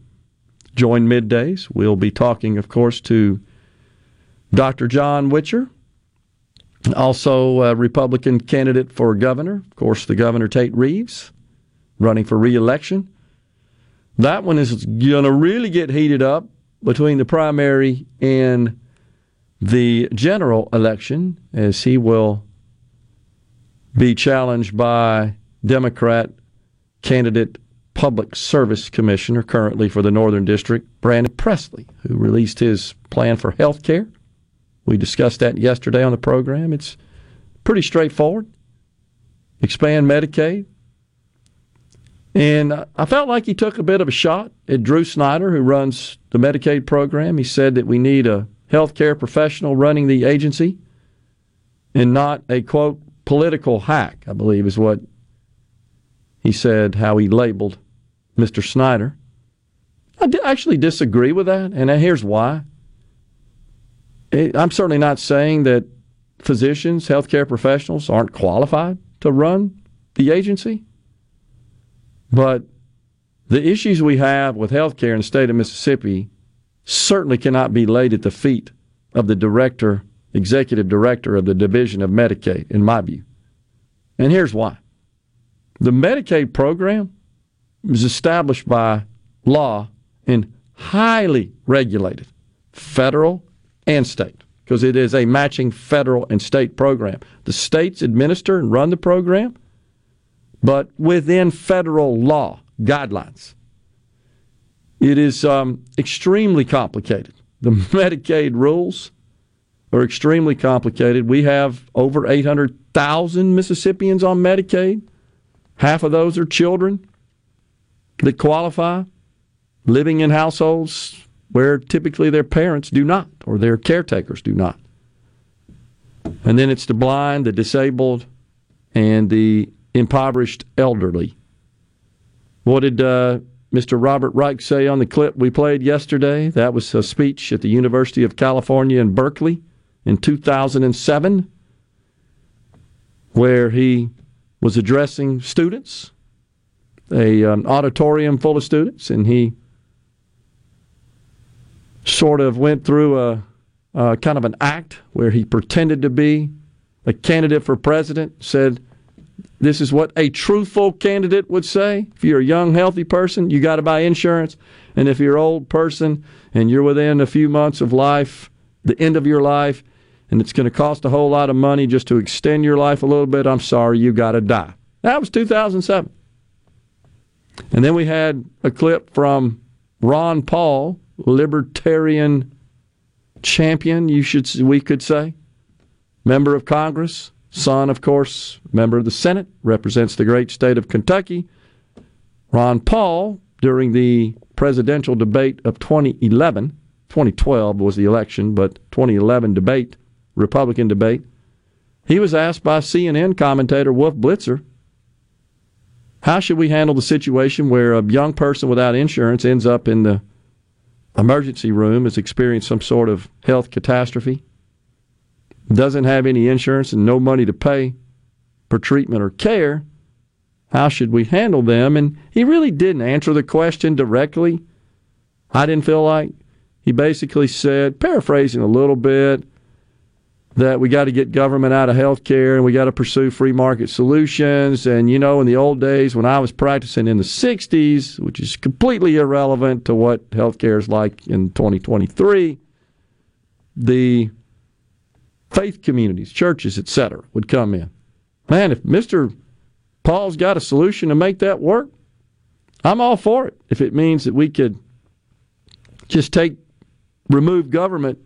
join middays. We'll be talking, of course, to Dr. John Witcher, also a Republican candidate for governor. Of course, the governor, Tate Reeves, running for reelection. That one is going to really get heated up between the primary and the general election, as he will be challenged by Democrat candidate Public Service Commissioner currently for the Northern District, Brandon Presley, who released his plan for health care. We discussed that yesterday on the program. It's pretty straightforward. Expand Medicaid. And I felt like he took a bit of a shot at Drew Snyder, who runs the Medicaid program. He said that we need a healthcare professional running the agency and not a quote political hack, I believe is what he said, how he labeled Mr. Snyder. I actually disagree with that, and here's why. I'm certainly not saying that physicians, healthcare professionals aren't qualified to run the agency, but the issues we have with healthcare in the state of Mississippi certainly cannot be laid at the feet of the director, executive director of the Division of Medicaid, in my view. And here's why. The Medicaid program was established by law and highly regulated, federal and state, because it is a matching federal and state program. The states administer and run the program, but within federal law guidelines. It is um, extremely complicated. The [laughs] Medicaid rules are extremely complicated. We have over 800,000 Mississippians on Medicaid. Half of those are children that qualify, living in households where typically their parents do not or their caretakers do not. And then it's the blind, the disabled, and the impoverished elderly. What did uh, Mr. Robert Reich say on the clip we played yesterday. That was a speech at the University of California in Berkeley in 2007, where he was addressing students, a an auditorium full of students, and he sort of went through a, a kind of an act where he pretended to be a candidate for president, said this is what a truthful candidate would say. If you're a young, healthy person, you got to buy insurance. And if you're an old person and you're within a few months of life, the end of your life, and it's going to cost a whole lot of money just to extend your life a little bit, I'm sorry, you got to die. That was 2007. And then we had a clip from Ron Paul, libertarian champion, you should we could say, member of Congress, son, of course, member of the Senate, represents the great state of Kentucky. Ron Paul, during the presidential debate of 2011, 2012 was the election, but 2011 debate, Republican debate, he was asked by CNN commentator Wolf Blitzer, how should we handle the situation where a young person without insurance ends up in the emergency room, has experienced some sort of health catastrophe? doesn't have any insurance and no money to pay for treatment or care, how should we handle them? And he really didn't answer the question directly. I didn't feel like. He basically said, paraphrasing a little bit, that we got to get government out of healthcare and we got to pursue free market solutions. And, you know, in the old days when I was practicing in the 60s, which is completely irrelevant to what healthcare is like in 2023, the faith communities, churches, etc., would come in. Man, if Mr. Paul's got a solution to make that work, I'm all for it. If it means that we could just take, remove government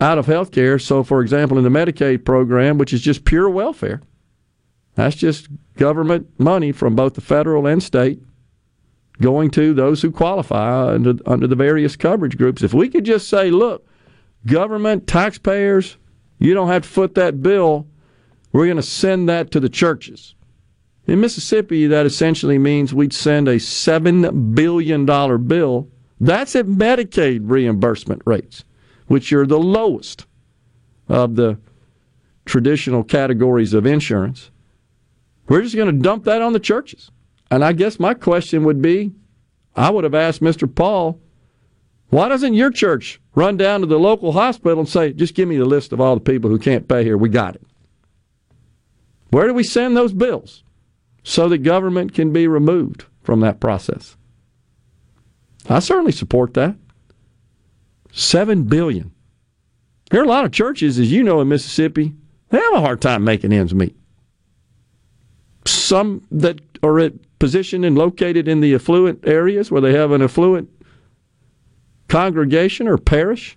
out of health care. So, for example, in the Medicaid program, which is just pure welfare, that's just government money from both the federal and state going to those who qualify under, under the various coverage groups. If we could just say, look, government, taxpayers, you don't have to foot that bill. We're going to send that to the churches. In Mississippi, that essentially means we'd send a $7 billion bill. That's at Medicaid reimbursement rates, which are the lowest of the traditional categories of insurance. We're just going to dump that on the churches. And I guess my question would be I would have asked Mr. Paul, why doesn't your church run down to the local hospital and say, just give me the list of all the people who can't pay here? We got it. Where do we send those bills so that government can be removed from that process? I certainly support that. Seven billion. There are a lot of churches, as you know, in Mississippi, they have a hard time making ends meet. Some that are at positioned and located in the affluent areas where they have an affluent congregation or parish,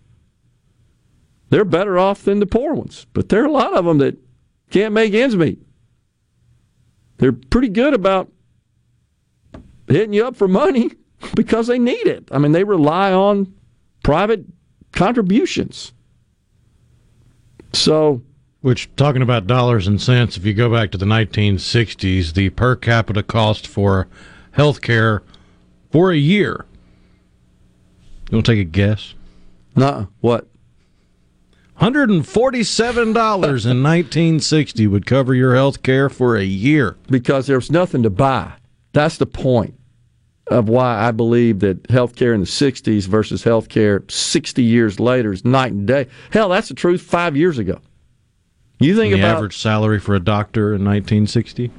they're better off than the poor ones. But there are a lot of them that can't make ends meet. They're pretty good about hitting you up for money [laughs] because they need it. I mean, they rely on private contributions. So, which, talking about dollars and cents, if you go back to the 1960s, the per capita cost for health care for a year. You want to take a guess? Nah, what? $147 in 1960 would cover your health care for a year. Because there's nothing to buy. That's the point of why I believe that health care in the 60s versus health care 60 years later is night and day. Hell, that's the truth five years ago. You think the about average salary for a doctor in 1960,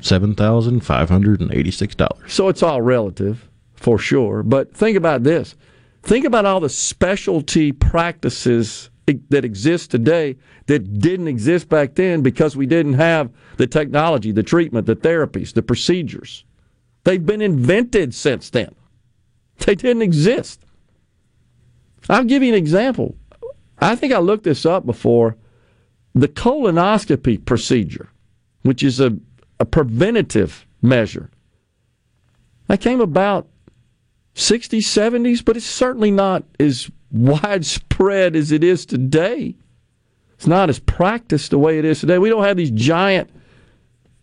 seven thousand five hundred and eighty-six dollars. So it's all relative, for sure. But think about this: think about all the specialty practices that exist today that didn't exist back then because we didn't have the technology, the treatment, the therapies, the procedures. They've been invented since then. They didn't exist. I'll give you an example. I think I looked this up before the colonoscopy procedure, which is a, a preventative measure, that came about 60s, 70s, but it's certainly not as widespread as it is today. It's not as practiced the way it is today. We don't have these giant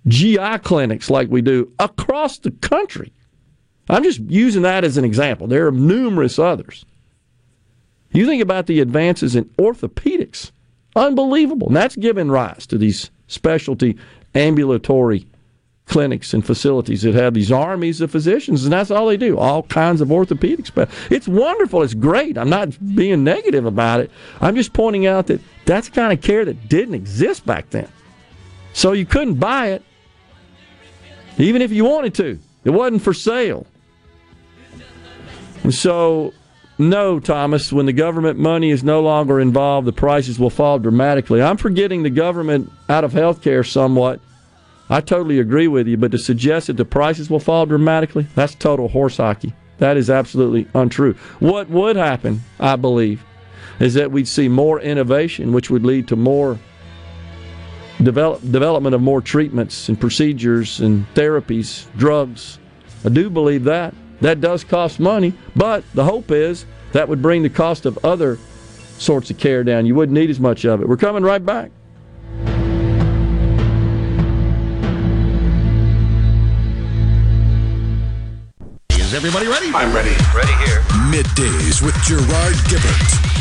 GI clinics like we do across the country. I'm just using that as an example. There are numerous others. You think about the advances in orthopedics Unbelievable. And that's given rise to these specialty ambulatory clinics and facilities that have these armies of physicians, and that's all they do, all kinds of orthopedics. But it's wonderful. It's great. I'm not being negative about it. I'm just pointing out that that's the kind of care that didn't exist back then. So you couldn't buy it, even if you wanted to. It wasn't for sale. And so no, Thomas, when the government money is no longer involved, the prices will fall dramatically. I'm forgetting the government out of healthcare somewhat. I totally agree with you, but to suggest that the prices will fall dramatically, that's total horse hockey. That is absolutely untrue. What would happen, I believe, is that we'd see more innovation, which would lead to more develop, development of more treatments and procedures and therapies, drugs. I do believe that. That does cost money, but the hope is that would bring the cost of other sorts of care down. You wouldn't need as much of it. We're coming right back. Is everybody ready? I'm ready. Ready here. Middays with Gerard Gibert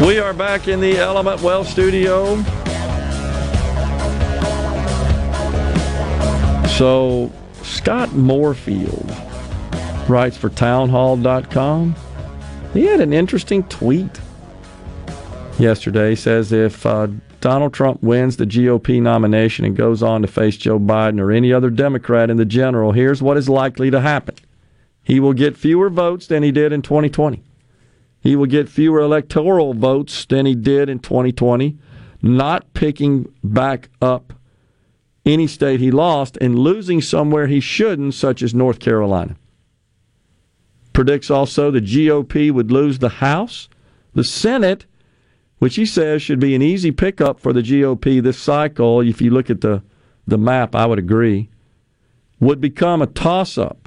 We are back in the Element Wealth studio. So, Scott Morefield writes for townhall.com. He had an interesting tweet yesterday. He says if uh, Donald Trump wins the GOP nomination and goes on to face Joe Biden or any other Democrat in the general, here's what is likely to happen. He will get fewer votes than he did in 2020. He will get fewer electoral votes than he did in 2020, not picking back up any state he lost and losing somewhere he shouldn't, such as North Carolina. Predicts also the GOP would lose the House, the Senate, which he says should be an easy pickup for the GOP this cycle. If you look at the, the map, I would agree, would become a toss up.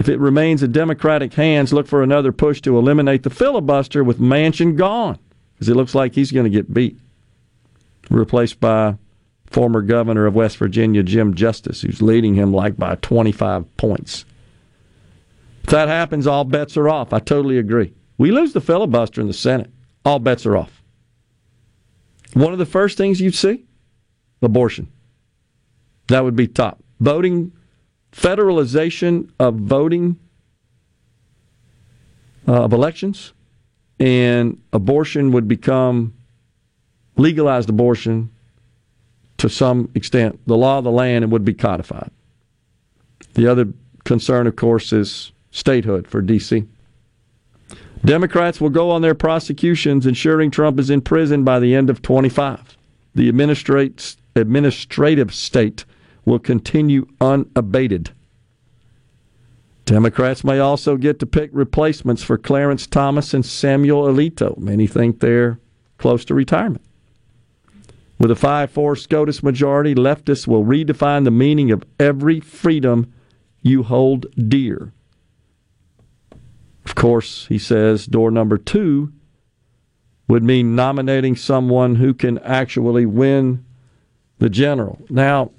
If it remains in Democratic hands, look for another push to eliminate the filibuster with Manchin gone, because it looks like he's going to get beat. Replaced by former governor of West Virginia, Jim Justice, who's leading him like by 25 points. If that happens, all bets are off. I totally agree. We lose the filibuster in the Senate, all bets are off. One of the first things you'd see abortion. That would be top. Voting, federalization of voting, uh, of elections, and abortion would become legalized abortion to some extent, the law of the land, and would be codified. The other concern, of course, is statehood for D.C. Democrats will go on their prosecutions, ensuring Trump is in prison by the end of 25. The administrative state will continue unabated. Democrats may also get to pick replacements for Clarence Thomas and Samuel Alito. Many think they're close to retirement. With a 5 4 SCOTUS majority, leftists will redefine the meaning of every freedom you hold dear. Of course, he says door number two would mean nominating someone who can actually win the general. Now,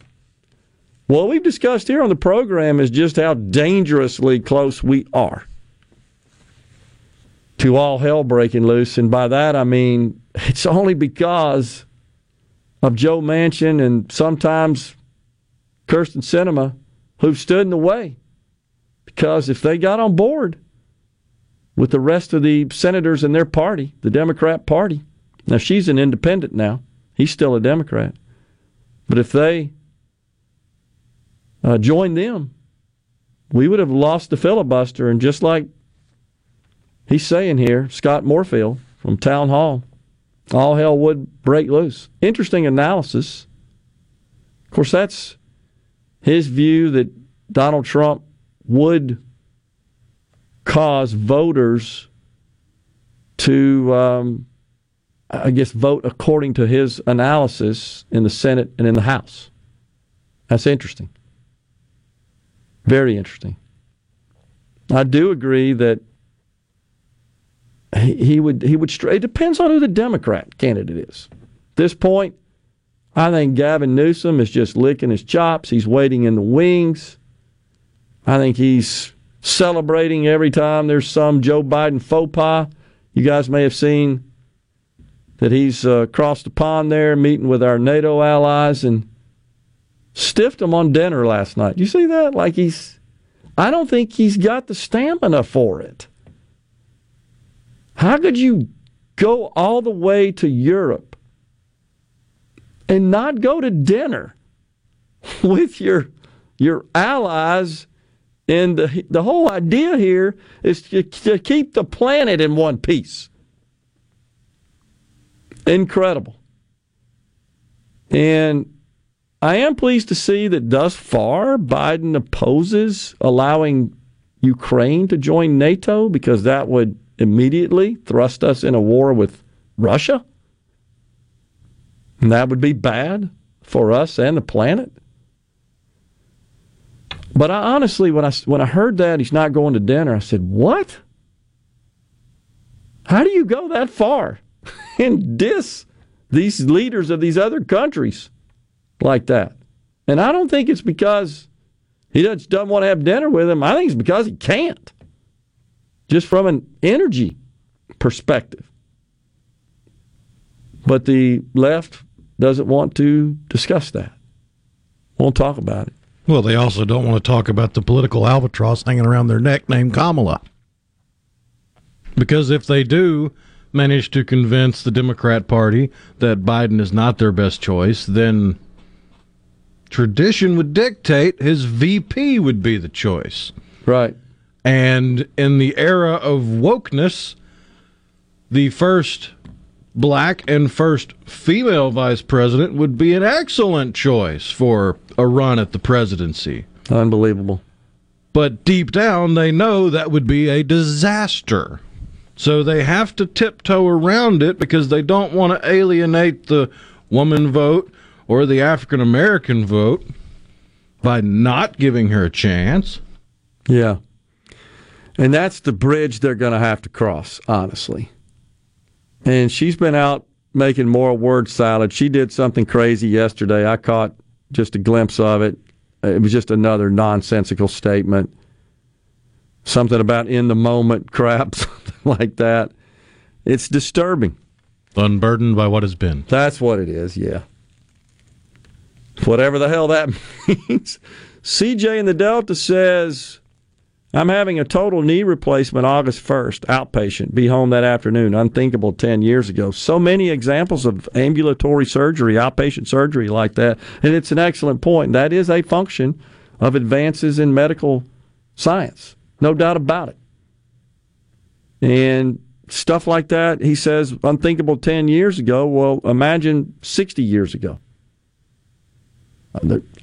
what we've discussed here on the program is just how dangerously close we are to all hell breaking loose. And by that, I mean [laughs] it's only because of Joe Manchin and sometimes Kyrsten Sinema who've stood in the way. Because if they got on board with the rest of the senators in their party, the Democrat Party, now she's an independent now, he's still a Democrat. But if they uh, joined them, we would have lost the filibuster. And just like he's saying here, Scott Morefield from Town Hall, all hell would break loose. Interesting analysis. Of course, that's his view that Donald Trump would cause voters to, um, I guess, vote according to his analysis in the Senate and in the House. That's interesting. Very interesting. I do agree that he, would he would it depends on who the Democrat candidate is. At this point, I think Gavin Newsom is just licking his chops. He's waiting in the wings. I think he's celebrating every time there's some Joe Biden faux pas. You guys may have seen that he's uh, crossed the pond there, meeting with our NATO allies, and stiffed him on dinner last night. You see that? Like he's, I don't think he's got the stamina for it. How could you go all the way to Europe and not go to dinner [laughs] with your your allies? And the, the whole idea here is to, to keep the planet in one piece. Incredible. And I am pleased to see that thus far Biden opposes allowing Ukraine to join NATO because that would immediately thrust us in a war with Russia? And that would be bad for us and the planet. But I honestly, when I when I heard that he's not going to dinner, I said, "What? How do you go that far [laughs] and diss these leaders of these other countries like that?" And I don't think it's because he doesn't want to have dinner with him. I think it's because he can't just from an energy perspective. But the left doesn't want to discuss that, won't talk about it. Well, they also don't want to talk about the political albatross hanging around their neck named Kamala. Because if they do, manage to convince the Democrat Party that Biden is not their best choice, then tradition would dictate his VP would be the choice. Right. And in the era of wokeness, the first black and first female vice president would be an excellent choice for a run at the presidency. Unbelievable. But deep down, they know that would be a disaster. So they have to tiptoe around it because they don't want to alienate the woman vote or the African American vote by not giving her a chance. Yeah. And that's the bridge they're going to have to cross, honestly. And she's been out making more word salad. She did something crazy yesterday. I caught just a glimpse of it. It was just another nonsensical statement. Something about in the moment crap, [laughs] something like that. It's disturbing. Unburdened by what has been. That's what it is, yeah. Whatever the hell that [laughs] means. CJ in the Delta says, I'm having a total knee replacement August 1st, outpatient. Be home that afternoon. Unthinkable 10 years ago. So many examples of ambulatory surgery, outpatient surgery like that. And it's an excellent point. That is a function of advances in medical science. No doubt about it. And stuff like that, he says, unthinkable 10 years ago. Well, imagine 60 years ago.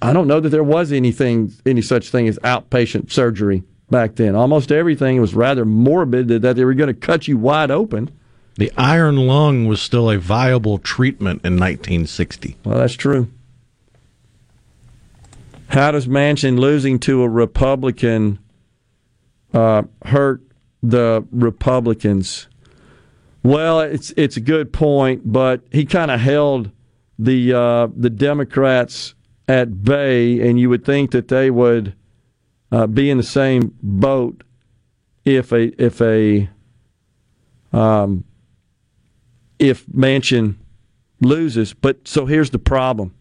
I don't know that there was anything, any such thing as outpatient surgery back then. Almost everything was rather morbid that they were going to cut you wide open. The iron lung was still a viable treatment in 1960. Well, that's true. How does Manchin losing to a Republican uh, hurt the Republicans? Well, it's it's a good point, but he kind of held the uh, the Democrats at bay, and you would think that they would uh, be in the same boat if a if a um, if Manchin loses. But so here's the problem: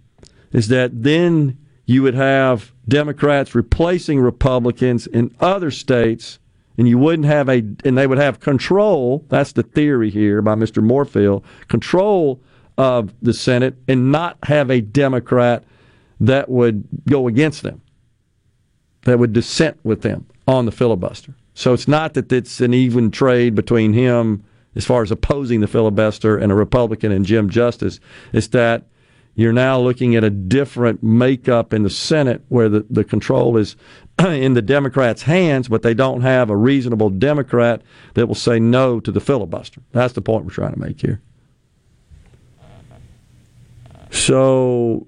is that then you would have Democrats replacing Republicans in other states, and you wouldn't have a and they would have control. That's the theory here by Mr. Morefield: control of the Senate and not have a Democrat that would go against them, that would dissent with them on the filibuster. So it's not that it's an even trade between him as far as opposing the filibuster and a Republican and Jim Justice. It's that you're now looking at a different makeup in the Senate where the, the control is [clears throat] in the Democrats' hands, but they don't have a reasonable Democrat that will say no to the filibuster. That's the point we're trying to make here. So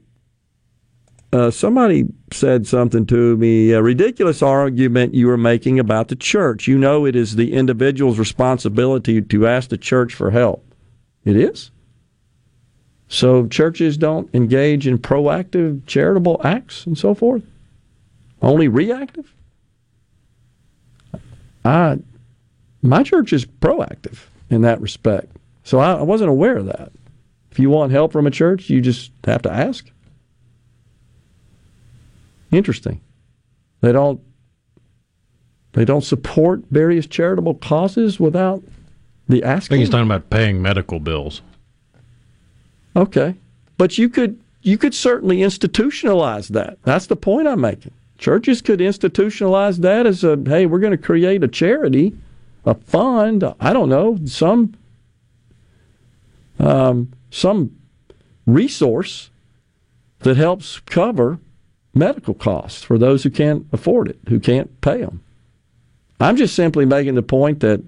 uh, somebody said something to me, a ridiculous argument you were making about the church. You know, it is the individual's responsibility to ask the church for help. It is. So churches don't engage in proactive charitable acts and so forth. Only reactive. I, my church is proactive in that respect. So I, I wasn't aware of that. If you want help from a church, you just have to ask. Interesting. They don't they don't support various charitable causes without the asking. I think he's talking about paying medical bills. Okay. But you could you could certainly institutionalize that. That's the point I'm making. Churches could institutionalize that as a hey, we're going to create a charity, a fund, I don't know, some um, some resource that helps cover medical costs for those who can't afford it, who can't pay them. I'm just simply making the point that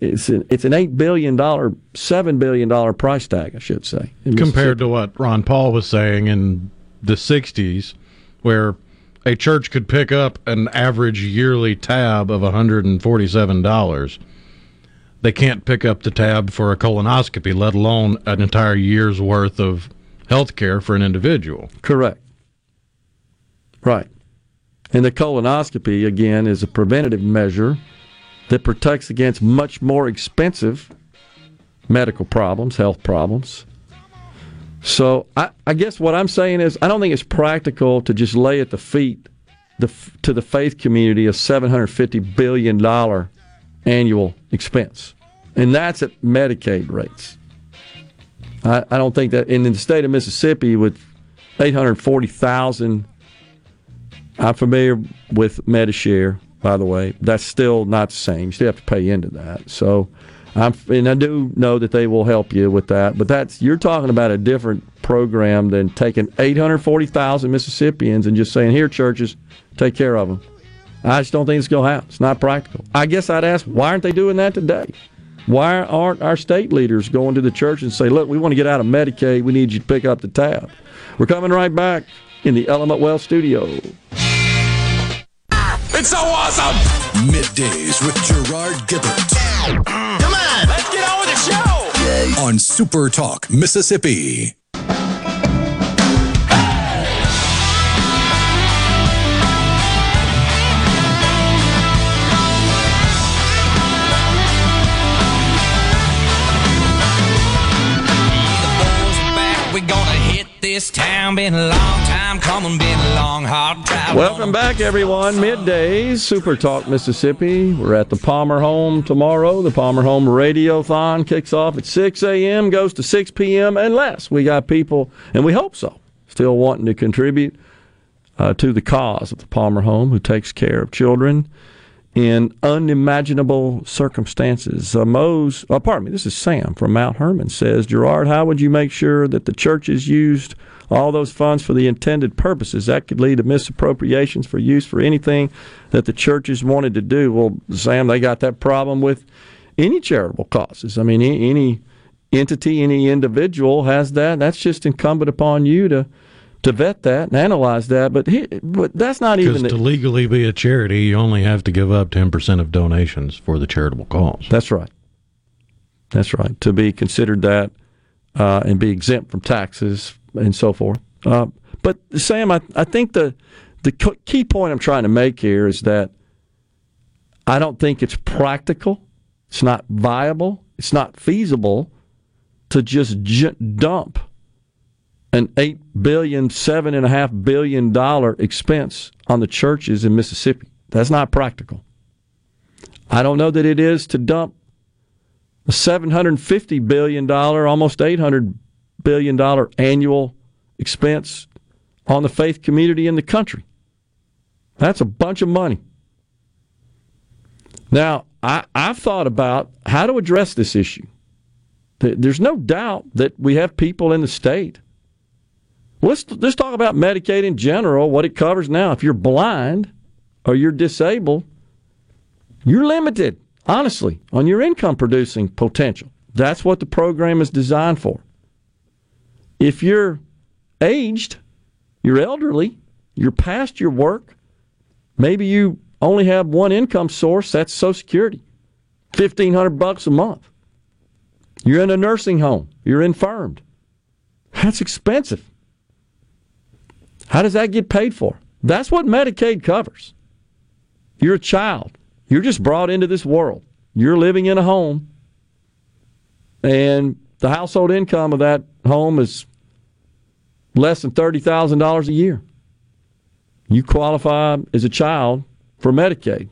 it's an, it's an eight billion dollar, seven billion dollar price tag, I should say, compared to what Ron Paul was saying in the '60s, where a church could pick up an average yearly tab of 147 dollars. They can't pick up the tab for a colonoscopy, let alone an entire year's worth of health care for an individual. Correct. Right. And the colonoscopy, again, is a preventative measure that protects against much more expensive medical problems, health problems. So I, I, guess what I'm saying is I don't think it's practical to just lay at the feet the, to the faith community a $750 billion annual expense. and that's at Medicaid rates. I, I don't think that in the state of Mississippi with 840,000, I'm familiar with Medishare, by the way. That's still not the same. You still have to pay into that. So, I'm, and I do know that they will help you with that. But that's you're talking about a different program than taking 840,000 Mississippians and just saying, "Here, churches, take care of them." I just don't think it's going to happen. It's not practical. I guess I'd ask, why aren't they doing that today? Why aren't our state leaders going to the church and say, look, we want to get out of Medicaid. We need you to pick up the tab. We're coming right back in the Element Wealth studio. It's so awesome! Middays with Gerard Gibert. Mm. Come on, let's get on with the show. On Super Talk, Mississippi. This town. Been a long time coming, been a long, hard drive. Welcome back, everyone. Middays, Super Talk Mississippi. We're at the Palmer Home tomorrow. The Palmer Home Radiothon kicks off at 6 a.m., goes to 6 p.m., unless we got people, and we hope so, still wanting to contribute uh, to the cause of the Palmer Home, who takes care of children in unimaginable circumstances. Uh, Mose, oh, pardon me, this is Sam from Mount Hermon says, Gerard, how would you make sure that the churches used all those funds for the intended purposes? That could lead to misappropriations for use for anything that the churches wanted to do. Well, Sam, they got that problem with any charitable causes. I mean, any entity, any individual has that. That's just incumbent upon you to to vet that and analyze that. But he, but that's not even the, to legally be a charity. You only have to give up ten percent of donations for the charitable cause. That's right. That's right. To be considered that uh, and be exempt from taxes and so forth. Uh, but Sam, I, I think the the key point I'm trying to make here is that I don't think it's practical. It's not viable. It's not feasible to just j- dump an eight billion, seven and a half billion dollar expense on the churches in Mississippi. That's not practical. I don't know that it is to dump a seven hundred fifty billion dollar, almost eight hundred billion dollar annual expense on the faith community in the country. That's a bunch of money. Now, I, I've thought about how to address this issue. There's no doubt that we have people in the state Let's let's talk about Medicaid in general, what it covers now. If you're blind or you're disabled, you're limited, honestly, on your income producing potential. That's what the program is designed for. If you're aged, you're elderly, you're past your work, maybe you only have one income source, that's Social Security. 1500 bucks a month. You're in a nursing home, you're infirmed. That's expensive. How does that get paid for? That's what Medicaid covers. You're a child. You're just brought into this world. You're living in a home, and the household income of that home is less than $30,000 a year. You qualify as a child for Medicaid.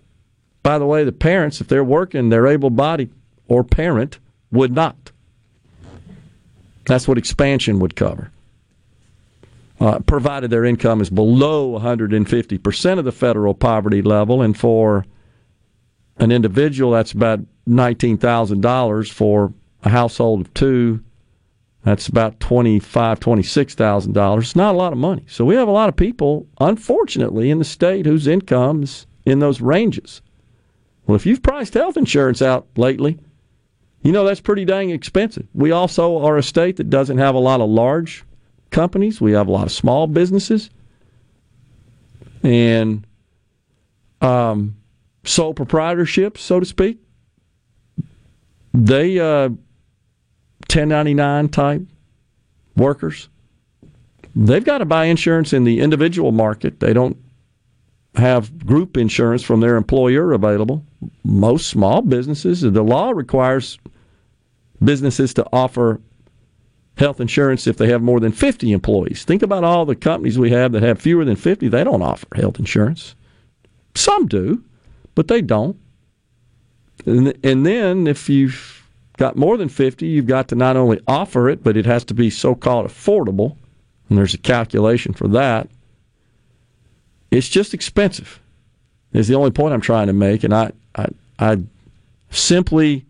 By the way, the parents, if they're working, they're able bodied or parent would not. That's what expansion would cover uh, provided their income is below 150% of the federal poverty level. And for an individual, that's about $19,000. For a household of two, that's about $25,000, $26,000. It's not a lot of money. So we have a lot of people, unfortunately, in the state whose incomes in those ranges. Well, if you've priced health insurance out lately, you know that's pretty dang expensive. We also are a state that doesn't have a lot of large companies. We have a lot of small businesses and um, sole proprietorships, so to speak. They uh, 1099 type workers. They've got to buy insurance in the individual market. They don't have group insurance from their employer available. Most small businesses, the law requires businesses to offer health insurance if they have more than 50 employees. Think about all the companies we have that have fewer than 50. They don't offer health insurance. Some do, but they don't. And, and then if you've got more than 50, you've got to not only offer it, but it has to be so called affordable. And there's a calculation for that. It's just expensive, is the only point I'm trying to make. And I, I, I simply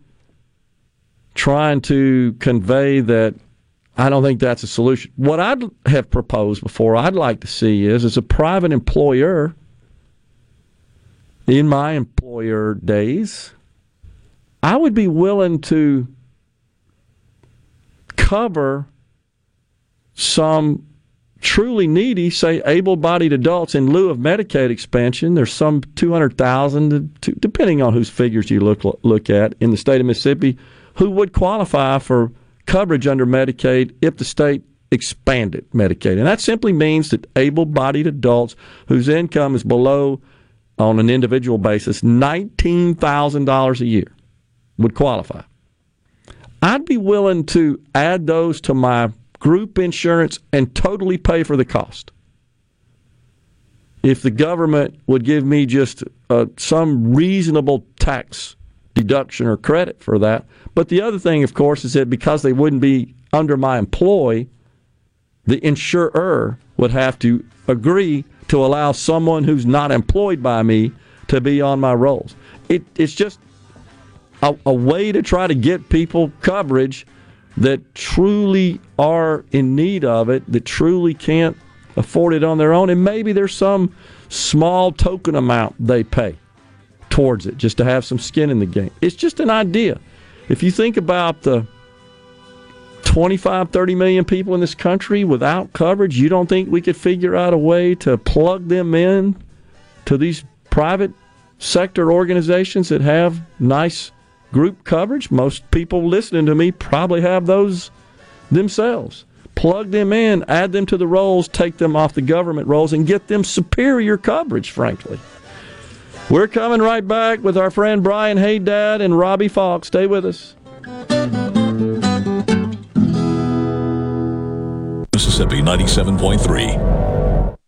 trying to convey that I don't think that's a solution. What I'd have proposed before, I'd like to see is as a private employer in my employer days, I would be willing to cover some truly needy, say able-bodied adults in lieu of Medicaid expansion. There's some 200,000, depending on whose figures you look look at in the state of Mississippi, who would qualify for coverage under Medicaid if the state expanded Medicaid. And that simply means that able-bodied adults whose income is below on an individual basis $19,000 a year would qualify. I'd be willing to add those to my group insurance and totally pay for the cost. If the government would give me just uh, some reasonable tax deduction or credit for that. But the other thing, of course, is that because they wouldn't be under my employ, the insurer would have to agree to allow someone who's not employed by me to be on my rolls. It, it's just a, a way to try to get people coverage that truly are in need of it, that truly can't afford it on their own, and maybe there's some small token amount they pay towards it just to have some skin in the game. It's just an idea. If you think about the 25, 30 million people in this country without coverage, you don't think we could figure out a way to plug them in to these private sector organizations that have nice group coverage? Most people listening to me probably have those themselves. Plug them in, add them to the rolls, take them off the government rolls, and get them superior coverage, frankly. We're coming right back with our friend Brian Hadad and Robbie Faulk. Stay with us. Mississippi 97.3.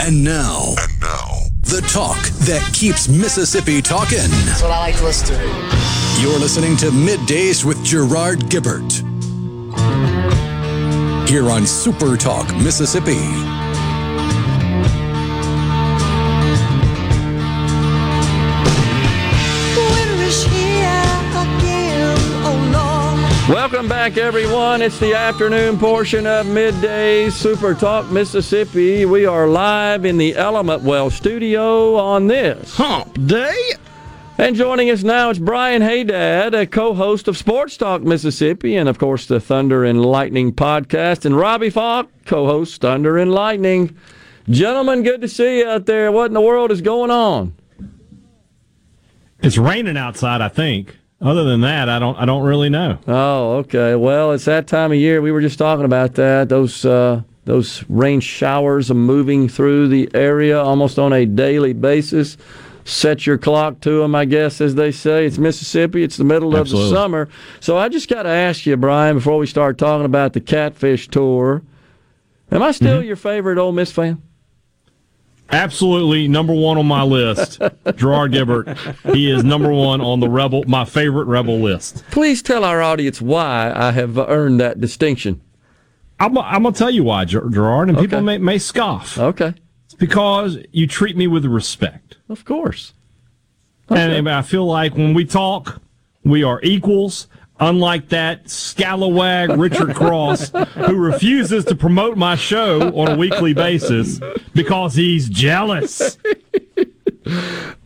And now, and now, the talk that keeps Mississippi talking. That's what I like to listen to. You're listening to Middays with Gerard Gibert. Here on Super Talk, Mississippi. Welcome back, everyone. It's the afternoon portion of Midday Super Talk Mississippi. We are live in the Element Wealth studio on this Hump Day. And joining us now is Brian Hadad, a co host of Sports Talk Mississippi, and of course the Thunder and Lightning podcast, and Robbie Faulk, co host Thunder and Lightning. Gentlemen, good to see you out there. What in the world is going on? It's raining outside, I think. Other than that, I don't I don't really know. Oh, okay. Well, it's that time of year. We were just talking about that. Those uh, those rain showers are moving through the area almost on a daily basis. Set your clock to them, I guess, as they say. It's Mississippi. It's the middle Absolutely. of the summer. So I just got to ask you, Brian, before we start talking about the Catfish Tour, am I still mm-hmm. your favorite Ole Miss fan? Absolutely number one on my list. Gerard Gibert. He is number one on the Rebel, my favorite Rebel list. Please tell our audience why I have earned that distinction. I'm, I'm going to tell you why, Gerard, and okay. people may, may scoff. Okay. It's because you treat me with respect. Of course. Okay. And I feel like when we talk, we are equals. Unlike that scalawag Richard Cross, who refuses to promote my show on a weekly basis because he's jealous.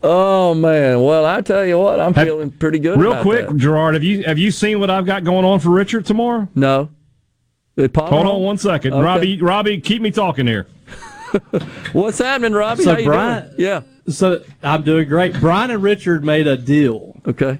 Oh man! Well, I tell you what, I'm have, feeling pretty good. Real quick, that. Gerard, have you have you seen what I've got going on for Richard tomorrow? No. Uh, Hold on one second, okay. Robbie. Robbie, keep me talking here. [laughs] What's happening, Robbie? So Brian, doing? yeah. So I'm doing great. Brian and Richard made a deal. Okay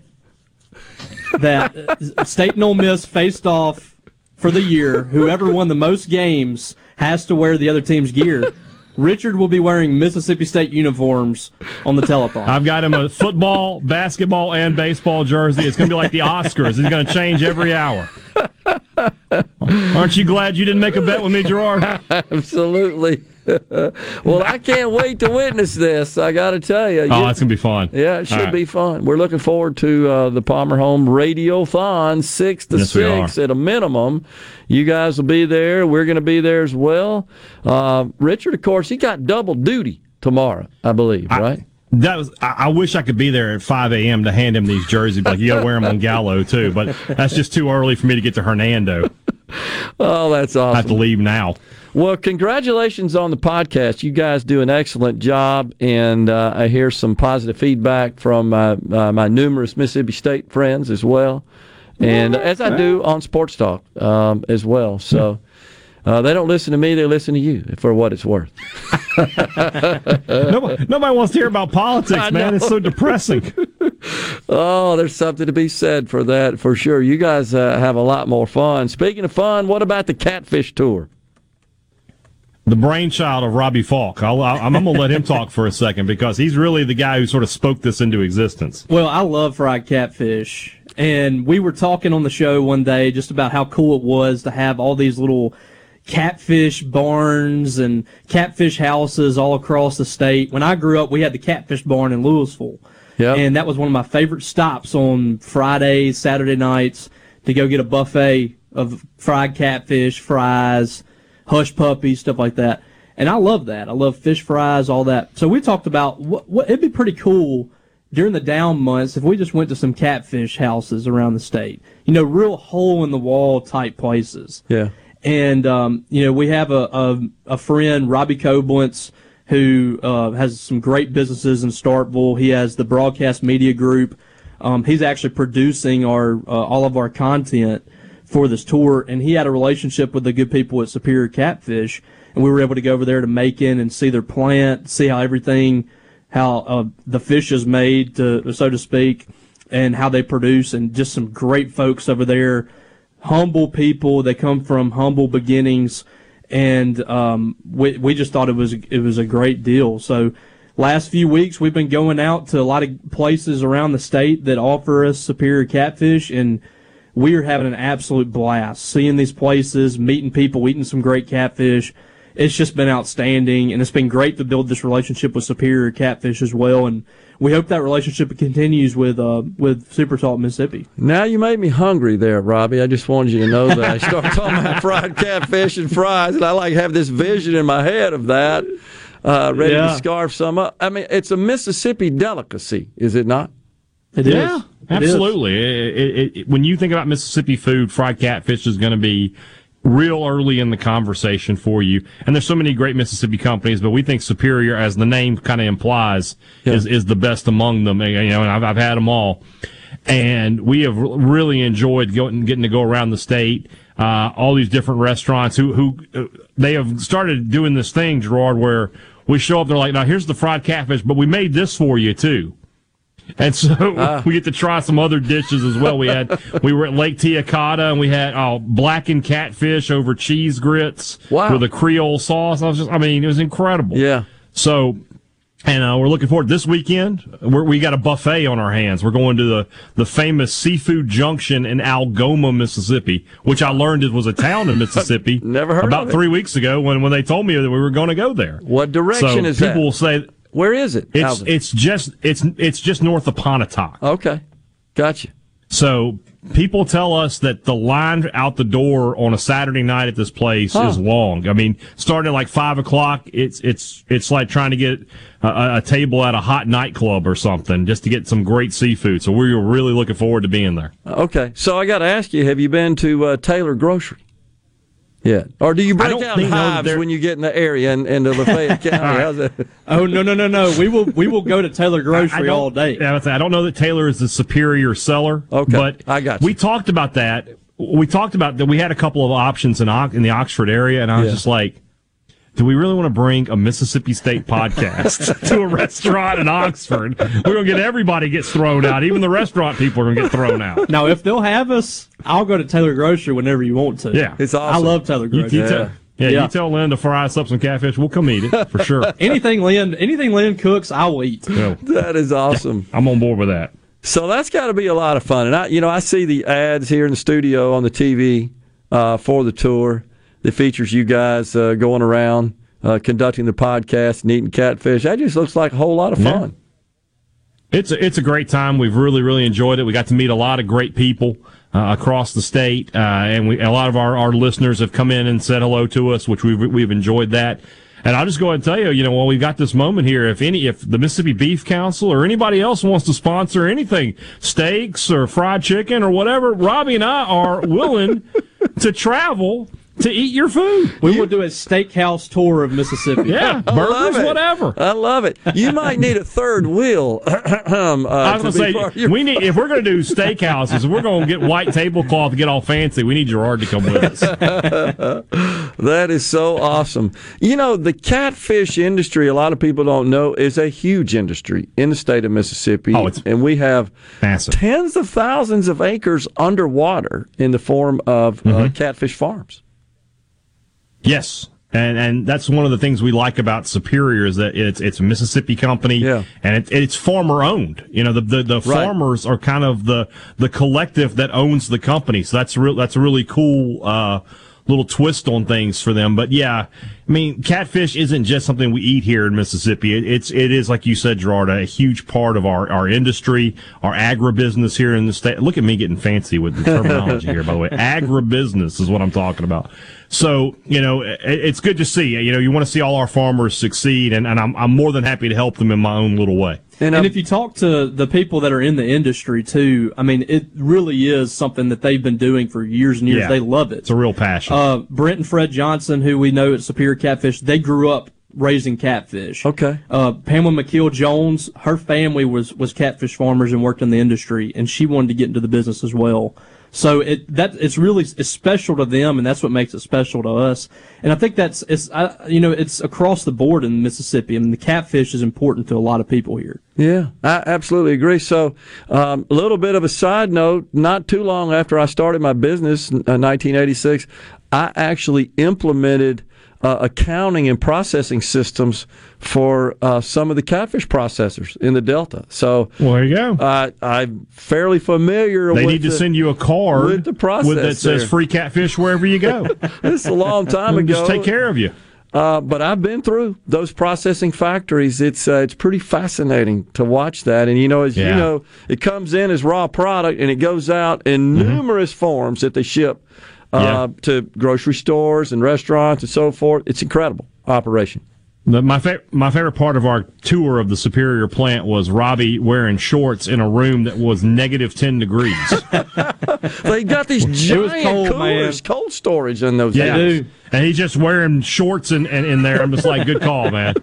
that uh, State and Ole Miss faced off for the year. Whoever won the most games has to wear the other team's gear. Richard will be wearing Mississippi State uniforms on the telethon. I've got him a football, basketball, and baseball jersey. It's going to be like the Oscars. It's going to change every hour. Aren't you glad you didn't make a bet with me, Gerard? [laughs] Absolutely. [laughs] well, I can't wait to witness this. I got to tell you. Oh, it's gonna be fun. Yeah, it should right. be fun. We're looking forward to uh, the Palmer Home Radiothon, six to Yes, six at a minimum. You guys will be there. We're going to be there as well. Uh, Richard, of course, he got double duty tomorrow, I believe, right? That was. I, I wish I could be there at 5 a.m. to hand him these jerseys. Like you got to wear them on [laughs] Gallo too, but that's just too early for me to get to Hernando. [laughs] Oh, that's awesome. I have to leave now. Well, congratulations on the podcast. You guys do an excellent job, and uh, I hear some positive feedback from uh, uh, my numerous Mississippi State friends as well, and as I do on Sports Talk um, as well. So uh, they don't listen to me; they listen to you for what it's worth. [laughs] nobody, nobody wants to hear about politics, [laughs] man. It's so depressing. Oh, there's something to be said for that, for sure. You guys uh, have a lot more fun. Speaking of fun, what about the Catfish Tour? the brainchild of Robbie Faulk. I'll, I'm, I'm going to let him talk for a second because he's really the guy who sort of spoke this into existence. Well, I love fried catfish. And we were talking on the show one day just about how cool it was to have all these little catfish barns and catfish houses all across the state. When I grew up, we had the catfish barn in Louisville. Yep. And that was one of my favorite stops on Fridays, Saturday nights to go get a buffet of fried catfish, fries, hush puppies, stuff like that. And I love that. I love fish fries, all that. So we talked about what, what it'd be pretty cool during the down months if we just went to some catfish houses around the state. You know, real hole in the wall type places. Yeah. And um, you know, we have a a, a friend, Robbie Koblentz, who uh, has some great businesses in Starkville. He has the Broadcast Media Group. Um, he's actually producing our uh, all of our content for this tour, and he had a relationship with the good people at Superior Catfish, and we were able to go over there to Macon and see their plant, see how everything, how uh, the fish is made, to, so to speak, and how they produce, and just some great folks over there humble people. They come from humble beginnings, and um, we we just thought it was it was a great deal. So. Last few weeks, we've been going out to a lot of places around the state that offer us superior catfish, and we are having an absolute blast seeing these places, meeting people, eating some great catfish. It's just been outstanding, and it's been great to build this relationship with Superior Catfish as well. And we hope that relationship continues with uh, with Super Talk Mississippi. Now you made me hungry there, Robbie. I just wanted you to know that. I started [laughs] talking about fried catfish and fries, and I like have this vision in my head of that, uh, ready Yeah. to scarf some up. I mean, it's a Mississippi delicacy, is it not? It yeah, absolutely. It- it- it- when you think about Mississippi food, fried catfish is going to be real early in the conversation for you. And there's so many great Mississippi companies, but we think Superior, as the name kind of implies, is is the best among them. You know, and I've, I've had them all, and we have really enjoyed going getting to go around the state. Uh, all these different restaurants who who uh, they have started doing this thing, Gerard, where we show up. They're like, now here's the fried catfish, but we made this for you too. And so [laughs] Ah. we get to try some other dishes as well. We had we were at Lake Tiak-O'Khata and we had oh, blackened catfish over cheese grits Wow. with a Creole sauce. I was just I mean it was incredible. Yeah. So and uh, we're looking forward this weekend. We're, we got a buffet on our hands. We're going to the the famous Seafood Junction in Algoma, Mississippi, which I learned it was a town in [laughs] Mississippi. Never heard about three weeks ago when when they told me that we were going to go there. What direction so is people that? will say Where is it? it's Alvin? it's just it's it's just north of Pontotoc. okay. Gotcha. So people tell us that the line out the door on a Saturday night at this place Huh. is long. I mean, starting at like five o'clock, it's it's it's like trying to get a, a table at a hot nightclub or something just to get some great seafood. So we're really looking forward to being there. Okay. So I got to ask you: Have you been to uh, Taylor Grocery? Yeah. Or do you break don't out think- no, hives they're- when you get in the area and into Lafayette [laughs] County? How's that? Oh no no no no! We will we will go to Taylor [laughs] Grocery don't- all day. I would say, I don't know that Taylor is the superior seller. Okay, but I got We talked about that. We talked about that. We had a couple of options in in the Oxford area, and I was Yeah. just like, do we really want to bring a Mississippi State podcast [laughs] to a restaurant in Oxford? We're gonna get everybody gets thrown out. Even the restaurant people are gonna get thrown out. Now, if they'll have us, I'll go to Taylor Grocery whenever you want to. Yeah. It's awesome. I love Taylor You, Grocery. you tell, yeah, Yeah. you tell Lynn to fry us up some catfish. We'll come eat it for sure. [laughs] anything Lynn anything Lynn cooks, I will eat. So, That is awesome. I'm on board with that. So that's got to be a lot of fun. And I, you know, I see the ads here in the studio on the TV uh, for the tour that features you guys uh, going around uh, conducting the podcast and eating catfish. That just looks like a whole lot of fun. Yeah. It's a, it's a great time. We've really really enjoyed it. We got to meet a lot of great people uh, across the state, uh, and we a lot of our, our listeners have come in and said hello to us, which we've we've enjoyed that. And I'll just go ahead and tell you, you know, while we've got this moment here, if any, if the Mississippi Beef Council or anybody else wants to sponsor anything, steaks or fried chicken or whatever, Robbie and I are willing to travel to eat your food. We will do a steakhouse tour of Mississippi. Yeah, [laughs] burgers, whatever. I love it. You might need a third wheel. [clears throat] uh, I was gonna say your- we need if we're gonna do steakhouses, we're gonna get white tablecloth to get all fancy, we need Gerard to come with us. [laughs] that is so awesome. You know, the catfish industry, a lot of people don't know, is a huge industry in the state of Mississippi. Oh, it's and we have massive. tens of thousands of acres underwater in the form of Mm-hmm. uh, catfish farms. Yes. And and that's one of the things we like about Superior is that it's it's a Mississippi company, Yeah. and it, it's farmer owned. You know, the the, the Right. farmers are kind of the the collective that owns the company. So that's real. That's a really cool uh, little twist on things for them. But yeah, I mean, catfish isn't just something we eat here in Mississippi. It, it's it is like you said, Gerard, a huge part of our our industry, our agribusiness here in the state. Look at me getting fancy with the terminology here, by the way. [laughs] Agribusiness is what I'm talking about. So, you know, it, it's good to see. You know, you want to see all our farmers succeed, and, and I'm, I'm more than happy to help them in my own little way. And, And um, if you talk to the people that are in the industry too, I mean, it really is something that they've been doing for years and years. Yeah. They love it. It's a real passion. Uh, Brent and Fred Johnson, who we know at Superior Catfish, they grew up raising catfish. Okay. Uh, Pamela McKeel Jones, her family was was catfish farmers and worked in the industry, and she wanted to get into the business as well. So it that it's really it's special to them, and that's what makes it special to us. And I think that's it's I, you know it's across the board in Mississippi. I mean, the catfish is important to a lot of people here. Yeah, I absolutely agree. So, um, a little bit of a side note: not too long after I started my business in uh, 1986, I actually implemented uh, accounting and processing systems for uh, some of the catfish processors in the Delta. So, well, there you go. I, I'm fairly familiar. they with need to the- send you a card with the process that says there. free catfish wherever you go. [laughs] This is a long time ago. Just take care of you. Uh, but I've been through those processing factories. It's uh, it's pretty fascinating to watch that. And you know, as you know, it comes in as raw product and it goes out in numerous forms that they ship uh, Yeah. to grocery stores and restaurants and so forth. It's incredible operation. The, my fa- my favorite part of our tour of the Superior plant was Robbie wearing shorts in a room that was negative ten degrees. [laughs] They got these It giant cold, coolers, cold storage in those. Yeah, things. And he's just wearing shorts in, in, in there. I'm just like, good call, man.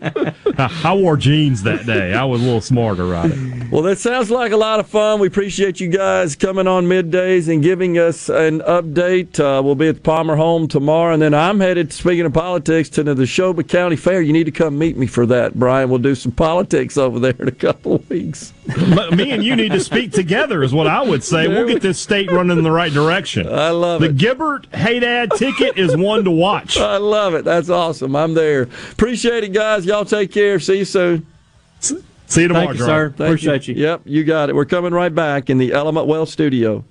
I, wore jeans that day. I was a little smarter about it. Well, that sounds like a lot of fun. We appreciate you guys coming on middays and giving us an update. Uh, we'll be at the Palmer Home tomorrow, and then I'm headed, speaking of politics, to the Neshoba County Fair. You need to come meet me for that, Brian. We'll do some politics over there in a couple of weeks. But me and you need to speak together, is what I would say. We'll get this state running in the right direction. I love the it. The Gibert Hey Dad ticket is one to watch. I love it. That's awesome. I'm there. Appreciate it, guys. Y'all take care. See you soon. See you tomorrow, Thank you, sir. Thank Appreciate you. Yep, you got it. We're coming right back in the Element Wealth studio.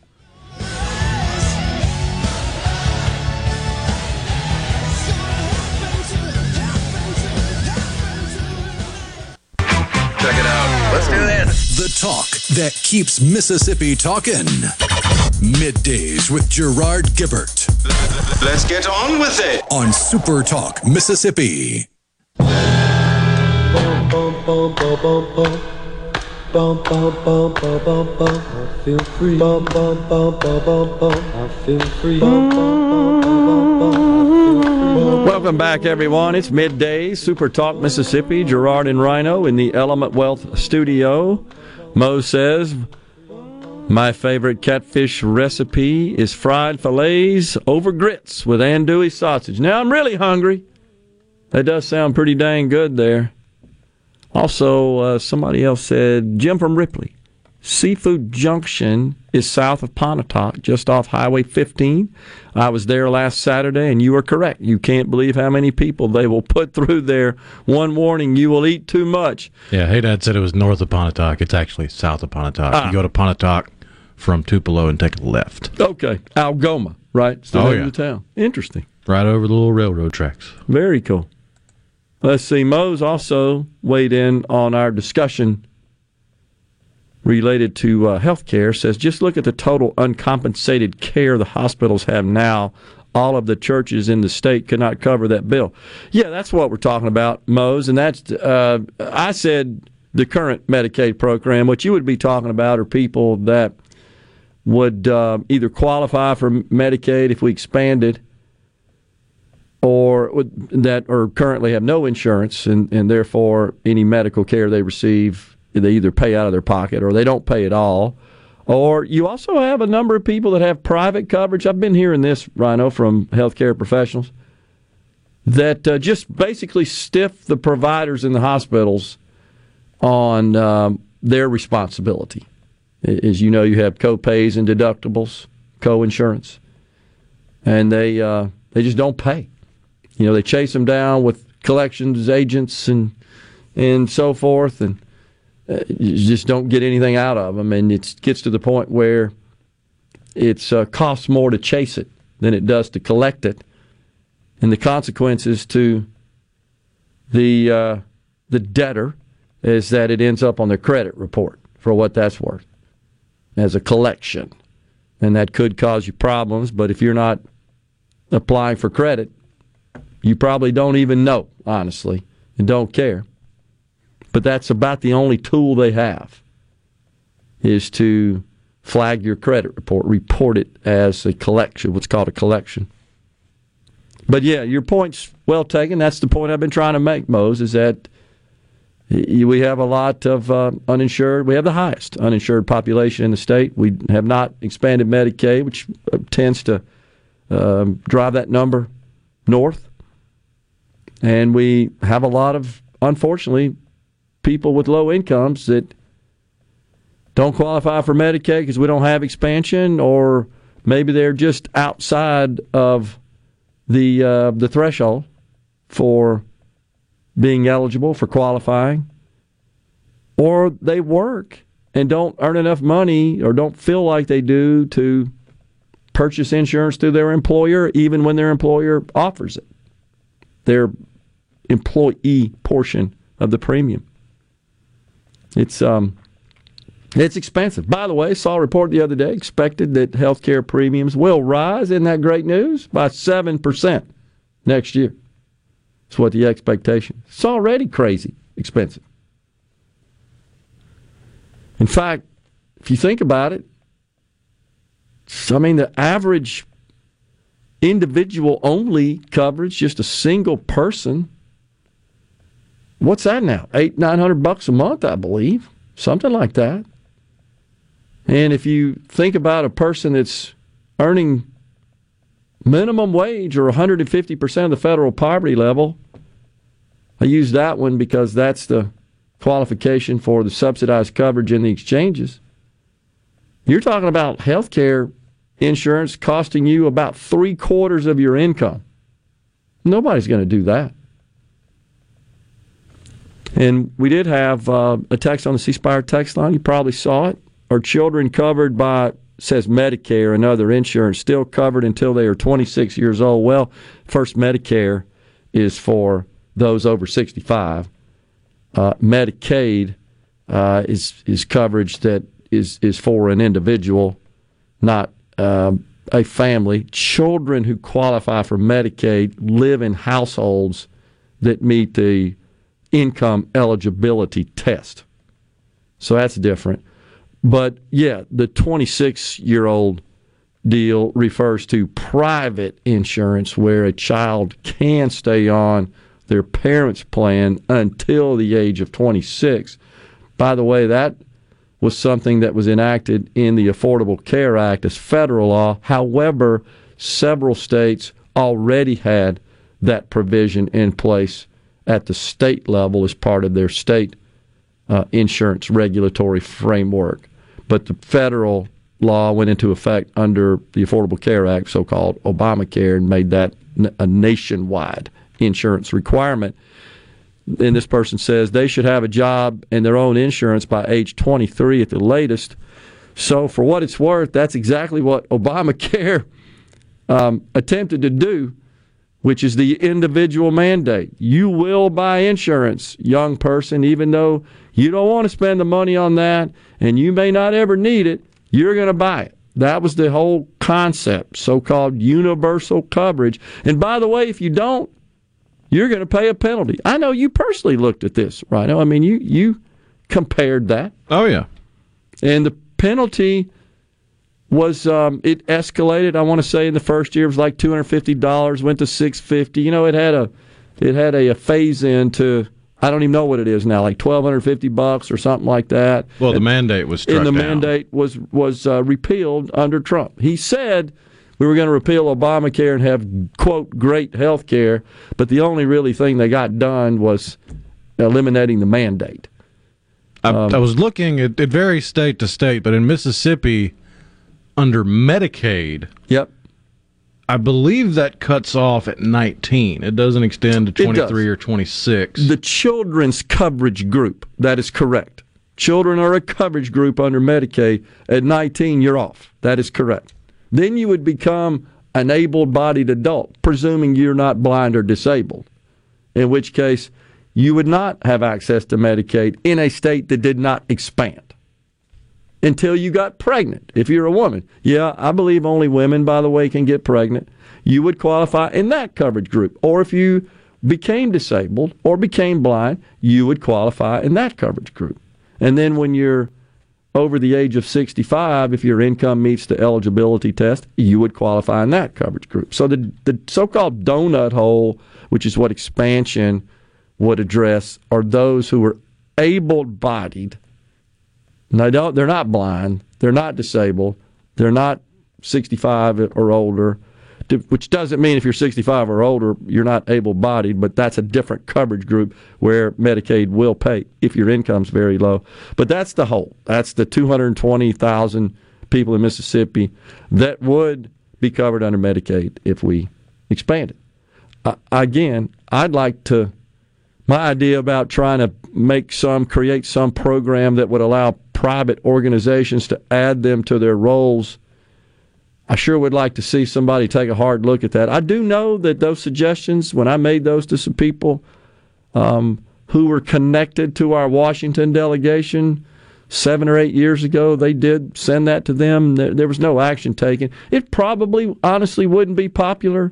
Check it out. Let's do this. The talk that keeps Mississippi talking. Middays with Gerard Gibert Let's get on with it. on Super Talk Mississippi. Welcome back, everyone. It's midday, Super Talk Mississippi. Gerard and Rhino in the Element Wealth studio. Mo says, My favorite catfish recipe is fried fillets over grits with andouille sausage. Now, I'm really hungry. That does sound pretty dang good there. Also, uh, somebody else said, Jim from Ripley. Seafood Junction is south of Pontotoc, just off Highway 15. I was there last Saturday, and you are correct. You can't believe how many people they will put through there one warning you will eat too much. Yeah, Hadad said it was north of Pontotoc. It's actually south of Pontotoc. Ah. You go to Pontotoc from Tupelo and take a left. Okay, Algoma, right? The Oh, yeah. the town. Interesting. Right over the little railroad tracks. Very cool. Let's see. Mose also weighed in on our discussion related to uh, health care. Says just look at the total uncompensated care the hospitals have now. All of the churches in the state could not cover that bill. Yeah, that's what we're talking about, Mose. And that's uh, I said the current Medicaid program. What you would be talking about are people that would uh, either qualify for Medicaid if we expanded or that or currently have no insurance and, and therefore any medical care they receive they either pay out of their pocket or they don't pay at all. Or you also have a number of people that have private coverage. I've been hearing this rhino from healthcare professionals that uh, just basically stiff the providers in the hospitals on um, their responsibility as you know you have co-pays and deductibles co-insurance. And they uh, they just don't pay. You know, they chase them down with collections agents and and so forth, and uh, you just don't get anything out of them. And it gets to the point where it uh, costs more to chase it than it does to collect it, and the consequences to the uh, the debtor is that it ends up on their credit report for what that's worth as a collection, and that could cause you problems. But if you're not applying for credit, you probably don't even know, honestly, and don't care. But that's about the only tool they have is to flag your credit report, report it as a collection, what's called a collection. But yeah, your point's well taken. That's the point I've been trying to make, Mose, is that we have a lot of uh, uninsured. We have the highest uninsured population in the state. We have not expanded Medicaid, which uh, tends to um, drive that number north. And we have a lot of, unfortunately, people with low incomes that don't qualify for Medicaid because we don't have expansion, or maybe they're just outside of the uh, the threshold for being eligible for qualifying, or they work and don't earn enough money or don't feel like they do to purchase insurance through their employer, even when their employer offers it. They're employee portion of the premium. It's um, it's expensive. By the way, saw a report the other day expected that healthcare premiums will rise. Isn't that great news? By seven percent next year. What the expectation. It's already crazy expensive. In fact, if you think about it, I mean the average individual only coverage, just a single person, what's that now? Eight, nine hundred bucks a month, I believe. Something like that. And if you think about a person that's earning minimum wage or 150% of the federal poverty level, I use that one because that's the qualification for the subsidized coverage in the exchanges. You're talking about health care insurance costing you about three quarters of your income. Nobody's going to do that. And we did have uh, a text on the C Spire text line. You probably saw it. Are children covered by says Medicare and other insurance still covered until they are 26 years old? Well, first Medicare is for those over 65. Uh, Medicaid uh, is is coverage that is is for an individual, not um, a family. Children who qualify for Medicaid live in households that meet the income eligibility test. So that's different. But yeah, the 26 year old deal refers to private insurance where a child can stay on their parents' plan until the age of 26. By the way, that was something that was enacted in the Affordable Care Act as federal law. However, several states already had that provision in place at the state level as part of their state uh, insurance regulatory framework. But the federal law went into effect under the Affordable Care Act, so called Obamacare, and made that a nationwide insurance requirement. And this person says they should have a job and their own insurance by age 23 at the latest. So, for what it's worth, that's exactly what Obamacare um, attempted to do which is the individual mandate. You will buy insurance, young person, even though you don't want to spend the money on that and you may not ever need it, you're going to buy it. That was the whole concept, so called universal coverage. And by the way, if you don't, you're going to pay a penalty. I know you personally looked at this, right? I mean, you you compared that. Oh yeah. And the penalty was um, it escalated. I want to say in the first year it was like two hundred fifty dollars, went to six fifty. You know, it had a it had a, a phase in to I don't even know what it is now, like twelve hundred fifty bucks or something like that. Well, the mandate was struck and the down. mandate was was uh, repealed under Trump. He said we were going to repeal Obamacare and have quote great health care, but the only really thing they got done was eliminating the mandate. I, Um, I was looking at it varies state to state, but in Mississippi, under Medicaid, yep, I believe that cuts off at 19. It doesn't extend to 23 or 26. The children's coverage group. That is correct. Children are a coverage group under Medicaid. At 19, you're off. That is correct. Then you would become an able bodied adult, presuming you're not blind or disabled, in which case you would not have access to Medicaid in a state that did not expand until you got pregnant. If you're a woman, yeah, I believe only women, by the way, can get pregnant. You would qualify in that coverage group. Or if you became disabled or became blind, you would qualify in that coverage group. And then when you're over the age of 65, if your income meets the eligibility test, you would qualify in that coverage group. So the, the so called donut hole, which is what expansion would address, are those who are able bodied and they don't, they're not blind, they're not disabled, they're not 65 or older, which doesn't mean if you're 65 or older, you're not able bodied, but that's a different coverage group where Medicaid will pay if your income's very low. But that's the whole. That's the 220,000 people in Mississippi that would be covered under Medicaid if we expanded. Uh, again, I'd like to my idea about trying to make some create some program that would allow private organizations to add them to their rolls I sure would like to see somebody take a hard look at that. I do know that those suggestions, when I made those to some people um, who were connected to our Washington delegation seven or eight years ago, they did send that to them. There, there was no action taken. It probably, honestly, wouldn't be popular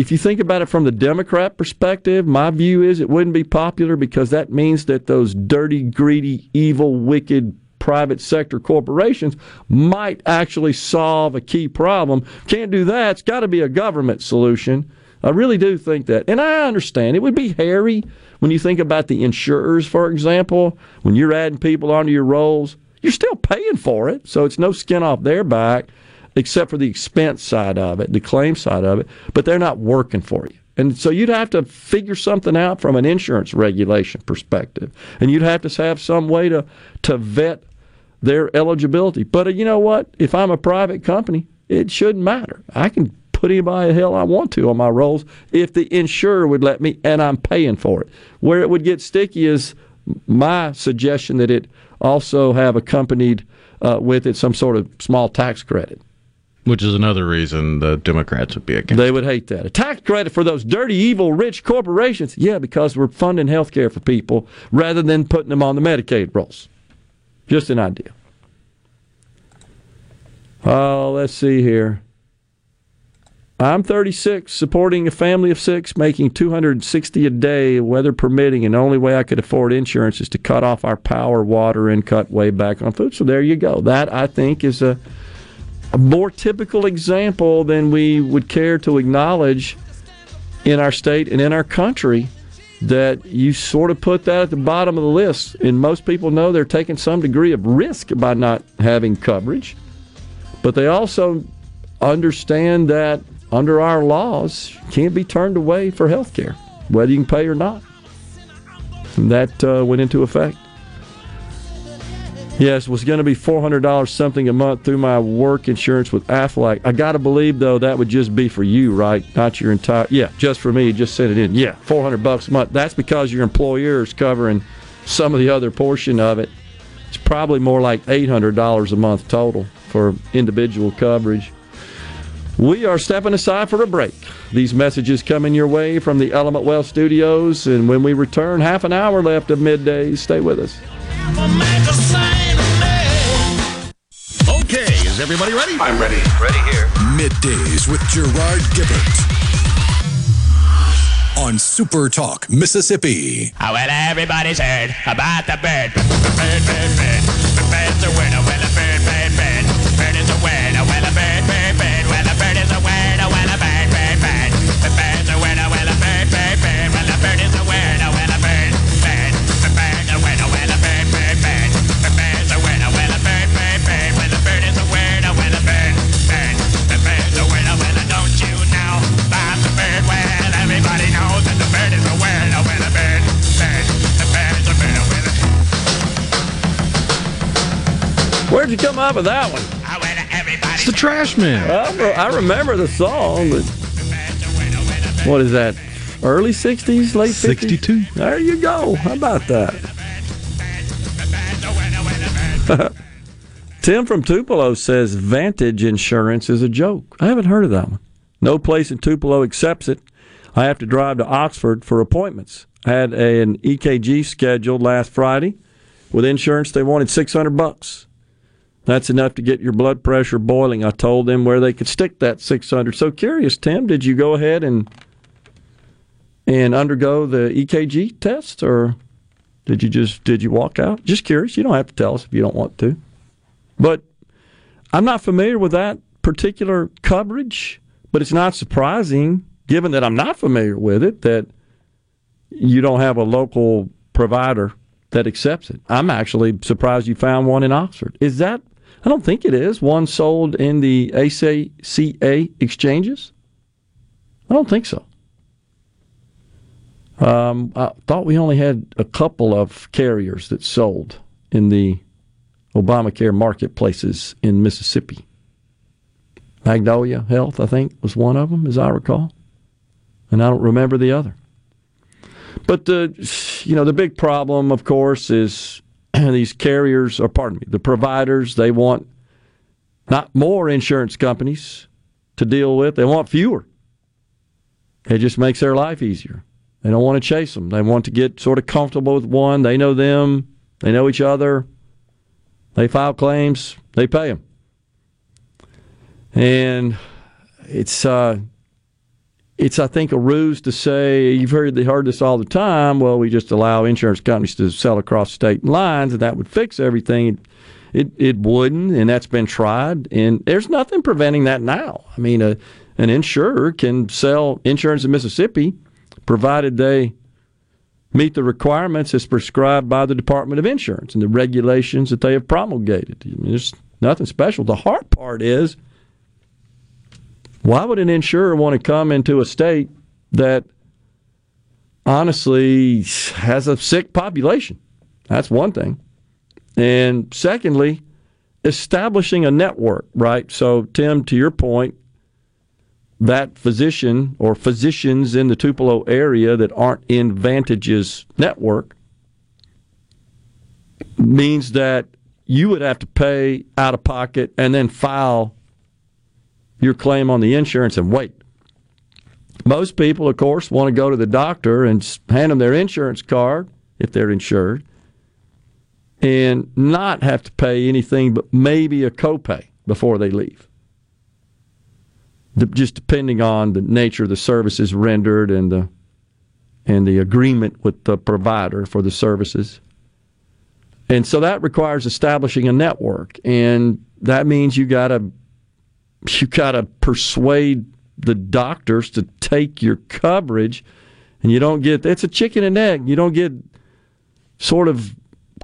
if you think about it from the Democrat perspective, my view is it wouldn't be popular because that means that those dirty, greedy, evil, wicked private sector corporations might actually solve a key problem. Can't do that. It's got to be a government solution. I really do think that. And I understand it would be hairy when you think about the insurers, for example, when you're adding people onto your rolls, you're still paying for it. So it's no skin off their back except for the expense side of it, the claim side of it, but they're not working for you. And so you'd have to figure something out from an insurance regulation perspective. And you'd have to have some way to, to vet their eligibility. But uh, you know what? If I'm a private company, it shouldn't matter. I can put anybody the hell I want to on my rolls if the insurer would let me and I'm paying for it. Where it would get sticky is my suggestion that it also have accompanied uh, with it some sort of small tax credit. Which is another reason the Democrats would be against. They would hate that. A tax credit for those dirty, evil, rich corporations. Yeah, because we're funding health care for people rather than putting them on the Medicaid rolls. Just an idea. Oh, let's see here. I'm 36, supporting a family of six, making 260 a day, weather permitting, and the only way I could afford insurance is to cut off our power, water, and cut way back on food. So there you go. That I think is a a more typical example than we would care to acknowledge in our state and in our country that you sort of put that at the bottom of the list. And most people know they're taking some degree of risk by not having coverage. But they also understand that under our laws, you can't be turned away for health care, whether you can pay or not. And that uh, went into effect. Yes, was going to be four hundred dollars something a month through my work insurance with Aflac. I got to believe though that would just be for you, right? Not your entire. Yeah, just for me. Just send it in. Yeah, four hundred bucks a month. That's because your employer is covering some of the other portion of it. It's probably more like eight hundred dollars a month total for individual coverage. We are stepping aside for a break. These messages coming your way from the Element Wealth studios, and when we return, half an hour left of midday. Stay with us. Is everybody ready? I'm ready. Ready here. Middays with Gerard Gibert on Super Talk, Mississippi. Oh, well, everybody's heard about the bird. Bird, bird, bird. The bird's a winner. Well, a bird, bird, bird. Where'd you come up with that one? It's the Trash Man. I, I remember the song, but what is that? Early '60s, late '50s? 62. There you go. How about that? [laughs] Tim from Tupelo says Vantage Insurance is a joke. I haven't heard of that one. No place in Tupelo accepts it. I have to drive to Oxford for appointments. I had a, an EKG scheduled last Friday. With insurance, they wanted 600 bucks. That's enough to get your blood pressure boiling. I told them where they could stick that 600. So curious, Tim, did you go ahead and and undergo the EKG test or did you just did you walk out? Just curious. You don't have to tell us if you don't want to. But I'm not familiar with that particular coverage, but it's not surprising given that I'm not familiar with it that you don't have a local provider that accepts it. I'm actually surprised you found one in Oxford. Is that I don't think it is. One sold in the ACA exchanges? I don't think so. Um, I thought we only had a couple of carriers that sold in the Obamacare marketplaces in Mississippi. Magnolia Health, I think, was one of them, as I recall, and I don't remember the other. But the you know the big problem, of course, is [clears throat] these carriers, or pardon me, the providers. They want not more insurance companies to deal with; they want fewer. It just makes their life easier. They don't want to chase them. They want to get sort of comfortable with one. They know them. They know each other. They file claims. They pay them. And it's uh, it's I think a ruse to say you've heard they heard this all the time. Well, we just allow insurance companies to sell across state lines, and that would fix everything. It it wouldn't, and that's been tried, and there's nothing preventing that now. I mean, a, an insurer can sell insurance in Mississippi, provided they meet the requirements as prescribed by the Department of Insurance and the regulations that they have promulgated. I mean, there's nothing special. The hard part is why would an insurer want to come into a state that honestly has a sick population? That's one thing. And secondly, establishing a network, right? So, Tim, to your point, that physician or physicians in the Tupelo area that aren't in Vantage's network means that you would have to pay out of pocket and then file your claim on the insurance and wait. Most people, of course, want to go to the doctor and hand them their insurance card if they're insured and not have to pay anything but maybe a copay before they leave. Just depending on the nature of the services rendered and the and the agreement with the provider for the services. And so that requires establishing a network and that means you got to you got to persuade the doctors to take your coverage and you don't get it's a chicken and egg. You don't get sort of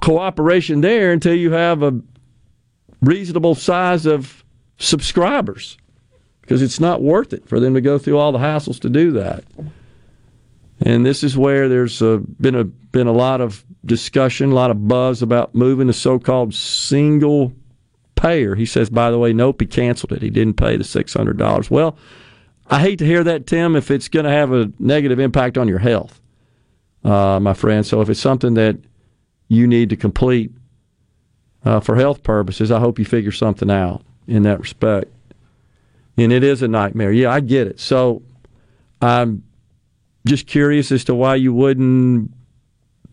cooperation there until you have a reasonable size of subscribers because it's not worth it for them to go through all the hassles to do that. And this is where there's a, been a been a lot of discussion a lot of buzz about moving the so-called single payer. He says, by the way, nope, he canceled it. He didn't pay the $600. Well, I hate to hear that, Tim, if it's going to have a negative impact on your health, uh, my friend. So if it's something that you need to complete uh, for health purposes, I hope you figure something out in that respect. and it is a nightmare. Yeah, I get it. So I'm just curious as to why you wouldn't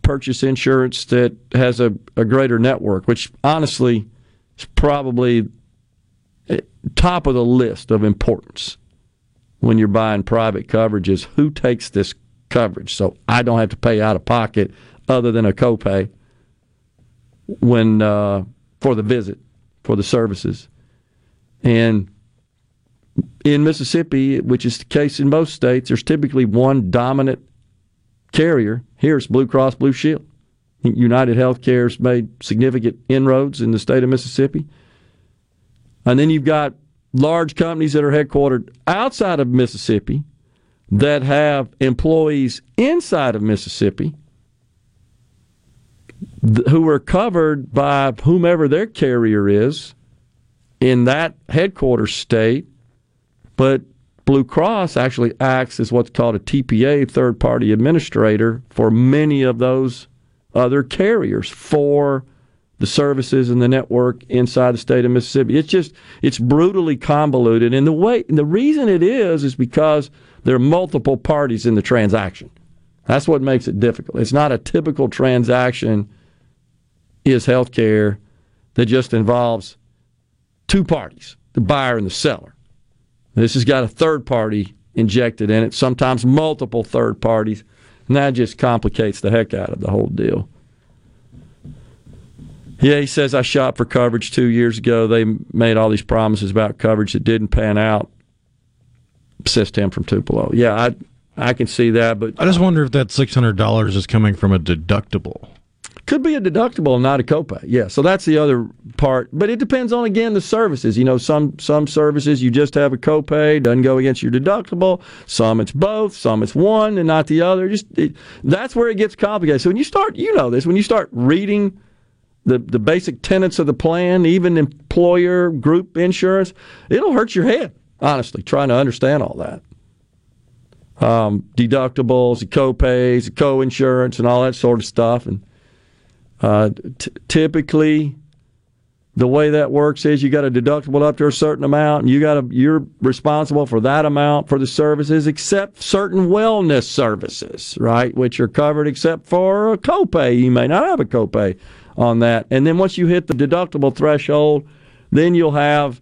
purchase insurance that has a, a greater network, which honestly is probably eh, top of the list of importance when you're buying private coverage is who takes this coverage. So I don't have to pay out of pocket other than a copay when uh, for the visit for the services. And in Mississippi, which is the case in most states, there's typically one dominant carrier. Here it's Blue Cross Blue Shield. United Healthcare's made significant inroads in the state of Mississippi. And then you've got large companies that are headquartered outside of Mississippi that have employees inside of Mississippi who are covered by whomever their carrier is in that headquarters state, but Blue Cross actually acts as what's called a TPA, third party administrator, for many of those other carriers for the services and the network inside the state of Mississippi. It's just it's brutally convoluted, and the way and the reason it is is because there are multiple parties in the transaction. That's what makes it difficult. It's not a typical transaction. Is healthcare that just involves two parties, the buyer and the seller. This has got a third party injected in it, sometimes multiple third parties, and that just complicates the heck out of the whole deal. Yeah, he says I shot for coverage two years ago. They made all these promises about coverage that didn't pan out. Says Tim from Tupelo. Yeah, I I can see that, but I just wonder if that six hundred dollars is coming from a deductible. Could be a deductible, and not a copay. Yeah, so that's the other part. But it depends on again the services. You know, some some services you just have a copay, doesn't go against your deductible. Some it's both. Some it's one and not the other. Just it, that's where it gets complicated. So when you start, you know this, when you start reading the the basic tenets of the plan, even employer group insurance, it'll hurt your head. Honestly, trying to understand all that. Um, deductibles, copays, co-insurance, and all that sort of stuff, and uh, t- typically, the way that works is you got a deductible up to a certain amount, and you got a, you're responsible for that amount for the services, except certain wellness services, right, which are covered except for a copay. You may not have a copay on that, and then once you hit the deductible threshold, then you'll have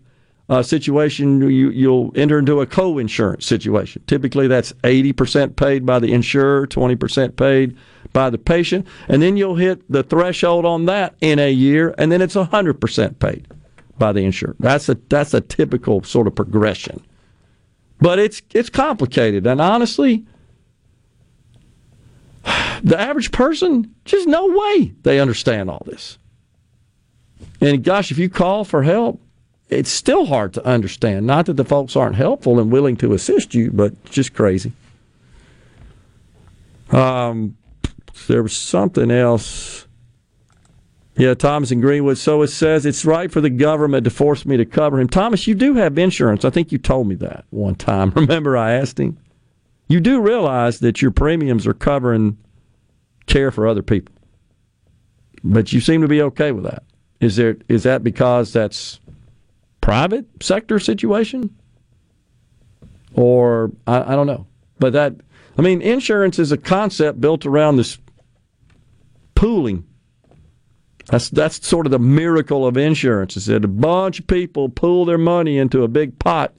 a situation you, you'll enter into a co-insurance situation. Typically, that's 80% paid by the insurer, 20% paid by the patient, and then you'll hit the threshold on that in a year, and then it's 100% paid by the insurer. That's a that's a typical sort of progression. But it's it's complicated, and honestly, the average person just no way they understand all this. And gosh, if you call for help, it's still hard to understand. Not that the folks aren't helpful and willing to assist you, but just crazy. Um, there was something else. Yeah, Thomas in Greenwood. So it says it's right for the government to force me to cover him. Thomas, you do have insurance. I think you told me that one time. [laughs] Remember, I asked him. You do realize that your premiums are covering care for other people, but you seem to be okay with that. Is there is that because that's private sector situation, or I, I don't know? But that I mean, insurance is a concept built around this pooling. That's that's sort of the miracle of insurance is that a bunch of people pool their money into a big pot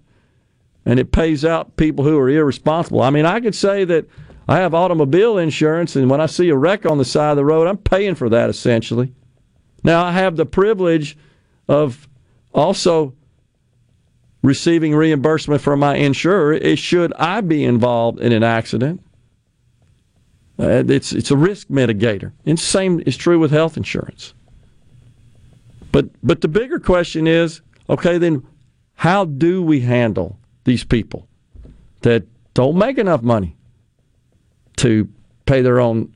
and it pays out people who are irresponsible. I mean, I could say that I have automobile insurance and when I see a wreck on the side of the road, I'm paying for that essentially. Now I have the privilege of also receiving reimbursement from my insurer should I be involved in an accident. Uh, it's it's a risk mitigator. And same is true with health insurance. But but the bigger question is, okay, then how do we handle these people that don't make enough money to pay their own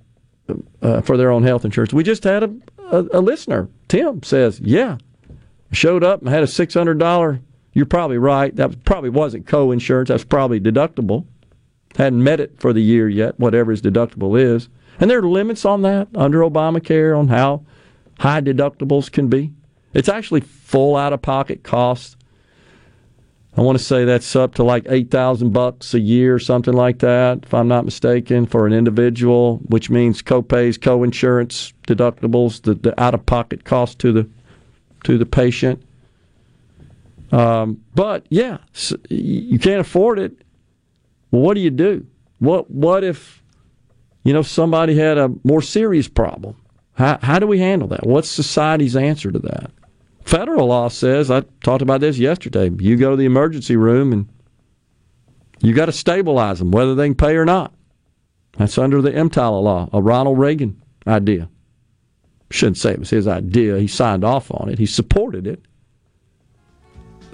uh, for their own health insurance? We just had a, a, a listener, Tim, says, yeah, showed up and had a six hundred dollar. You're probably right. That probably wasn't co-insurance. That's probably deductible hadn't met it for the year yet, whatever his deductible is. And there are limits on that under Obamacare on how high deductibles can be. It's actually full out of pocket cost. I want to say that's up to like eight thousand bucks a year, something like that, if I'm not mistaken, for an individual, which means co-pays, co-insurance, deductibles, the, the out-of-pocket cost to the to the patient. Um, but yeah, you can't afford it. Well, what do you do? What what if you know somebody had a more serious problem? How how do we handle that? What's society's answer to that? Federal law says I talked about this yesterday. You go to the emergency room and you got to stabilize them, whether they can pay or not. That's under the EMTALA law, a Ronald Reagan idea. Shouldn't say it was his idea. He signed off on it. He supported it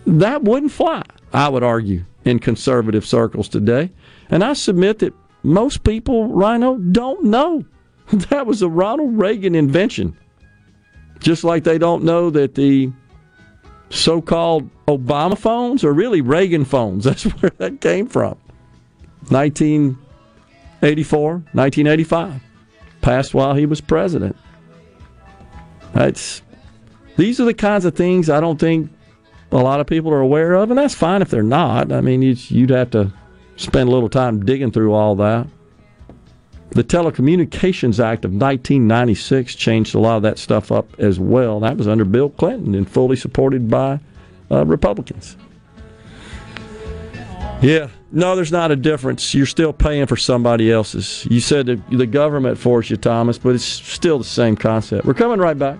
that wouldn't fly, I would argue, in conservative circles today. And I submit that most people, Rhino, don't know [laughs] that was a Ronald Reagan invention. Just like they don't know that the so called Obama phones are really Reagan phones. [laughs] That's where that came from. 1984, 1985. Passed while he was president. That's, these are the kinds of things I don't think a lot of people are aware of, and that's fine if they're not. I mean, you'd have to spend a little time digging through all that. The Telecommunications Act of 1996 changed a lot of that stuff up as well. That was under Bill Clinton and fully supported by uh, Republicans. Yeah, no, there's not a difference. You're still paying for somebody else's. You said the government forced you, Thomas, but it's still the same concept. We're coming right back.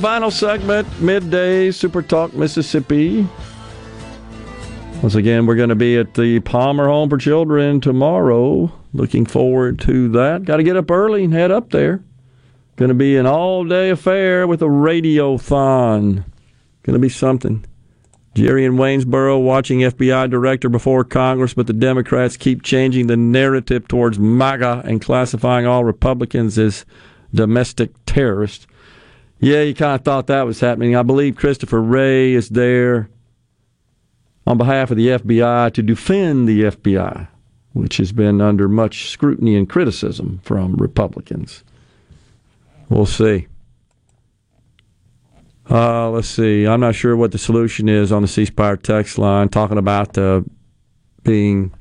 Final segment, midday Super Talk Mississippi. Once again, we're going to be at the Palmer Home for Children tomorrow. Looking forward to that. Got to get up early and head up there. Going to be an all day affair with a radiothon. Going to be something. Jerry in Waynesboro watching FBI director before Congress, but the Democrats keep changing the narrative towards MAGA and classifying all Republicans as domestic terrorists. Yeah, you kind of thought that was happening. I believe Christopher Wray is there on behalf of the FBI to defend the FBI, which has been under much scrutiny and criticism from Republicans. We'll see. Uh, let's see. I'm not sure what the solution is on the C Spire text line, talking about uh, being,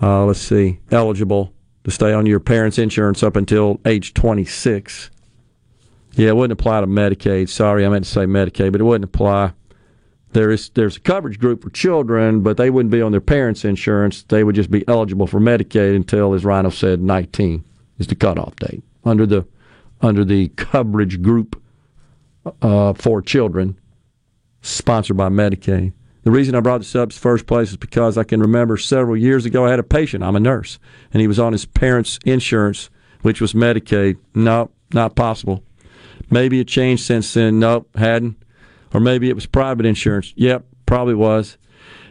uh, let's see, eligible to stay on your parents' insurance up until age 26. Yeah, it wouldn't apply to Medicaid. Sorry, I meant to say Medicaid, but it wouldn't apply. There is there's a coverage group for children, but they wouldn't be on their parents' insurance. They would just be eligible for Medicaid until, as Rhino said, 19 is the cutoff date under the under the coverage group uh, for children, sponsored by Medicaid. The reason I brought this up in the first place is because I can remember several years ago I had a patient. I'm a nurse, and he was on his parents' insurance, which was Medicaid. No, not possible. Maybe it changed since then. Nope, hadn't. Or maybe it was private insurance. Yep, probably was.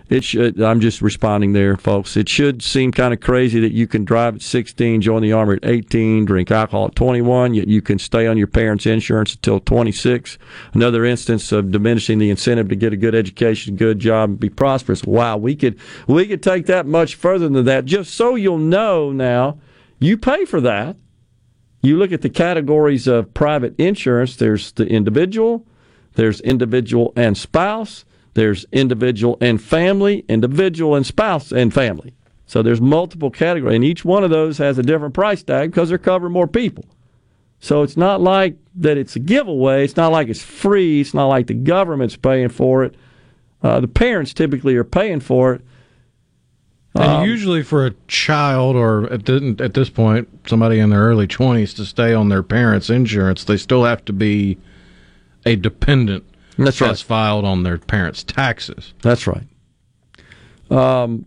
It should. I'm just responding there, folks. It should seem kind of crazy that you can drive at 16, join the army at 18, drink alcohol at 21, yet you can stay on your parents' insurance until 26. Another instance of diminishing the incentive to get a good education, good job, and be prosperous. Wow, we could we could take that much further than that. Just so you'll know now, you pay for that. You look at the categories of private insurance. There's the individual. There's individual and spouse there's individual and family, individual and spouse and family. So there's multiple categories, and each one of those has a different price tag because they're covering more people. So it's not like that it's a giveaway. It's not like it's free. It's not like the government's paying for it. Uh, the parents typically are paying for it. And Um, usually, for a child or at, the, at this point, somebody in their early 20s to stay on their parents' insurance, they still have to be a dependent That's right. as filed on their parents' taxes. That's right. Um,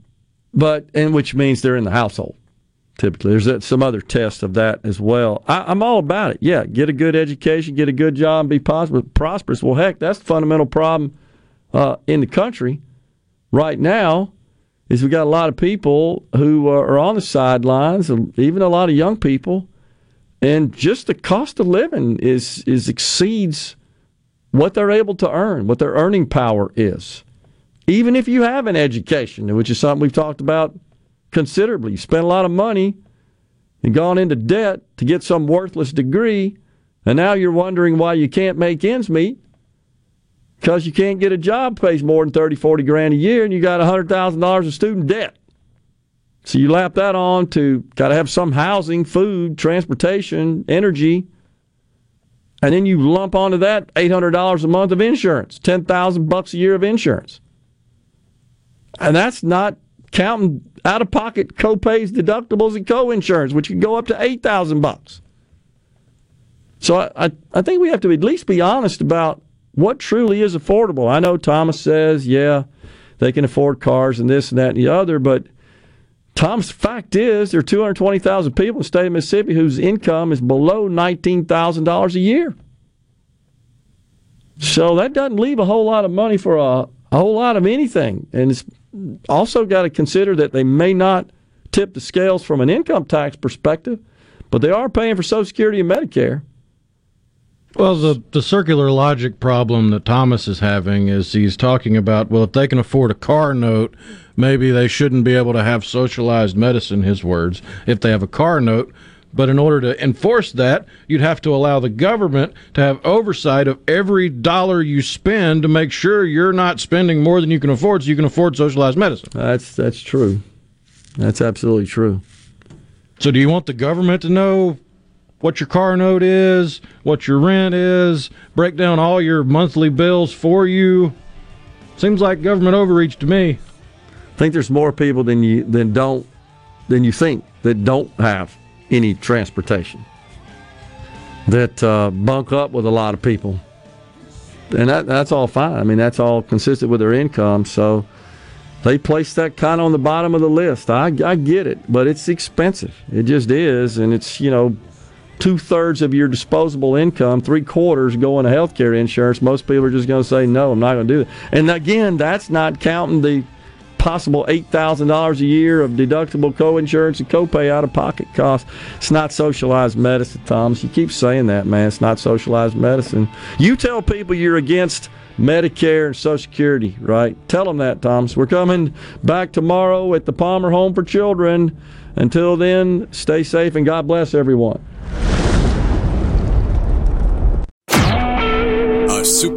but and which means they're in the household. Typically, there's some other test of that as well. I, I'm all about it. Yeah, get a good education, get a good job, be prosperous. prosperous. Well, heck, that's the fundamental problem uh, in the country right now. Is we got a lot of people who are on the sidelines, even a lot of young people, and just the cost of living is is exceeds what they're able to earn, what their earning power is. Even if you have an education, which is something we've talked about considerably, you spent a lot of money and gone into debt to get some worthless degree, and now you're wondering why you can't make ends meet because you can't get a job pays more than 30, 40 grand a year, and you got $100,000 of student debt. So you lap that on to got to have some housing, food, transportation, energy, and then you lump onto that $800 a month of insurance, 10,000 bucks a year of insurance. And that's not counting out of pocket copays, deductibles, and co-insurance, which can go up to 8,000 bucks. So I, I, I think we have to at least be honest about what truly is affordable. I know Thomas says, yeah, they can afford cars and this and that and the other, but Tom's fact is there are 220,000 people in the state of Mississippi whose income is below $19,000 a year. So that doesn't leave a whole lot of money for a, a whole lot of anything. And it's also got to consider that they may not tip the scales from an income tax perspective, but they are paying for Social Security and Medicare. Well, the, the circular logic problem that Thomas is having is he's talking about, well, if they can afford a car note, maybe they shouldn't be able to have socialized medicine, his words, if they have a car note. But in order to enforce that, you'd have to allow the government to have oversight of every dollar you spend to make sure you're not spending more than you can afford so you can afford socialized medicine. That's that's true. That's absolutely true. So do you want the government to know what your car note is, what your rent is, break down all your monthly bills for you? Seems like government overreach to me. I think there's more people than you than don't than you think that don't have any transportation that uh, bunk up with a lot of people, and that, that's all fine. I mean, that's all consistent with their income. So they place that kind of on the bottom of the list. I, I get it, but it's expensive. It just is, and it's you know two thirds of your disposable income, three quarters going to health care insurance. Most people are just going to say no, I'm not going to do it. And again, that's not counting the possible $8,000 a year of deductible co-insurance and copay out-of-pocket costs. It's not socialized medicine, Thomas. You keep saying that, man. It's not socialized medicine. You tell people you're against Medicare and Social Security, right? Tell them that, Thomas. We're coming back tomorrow at the Palmer Home for Children. Until then, stay safe and God bless everyone.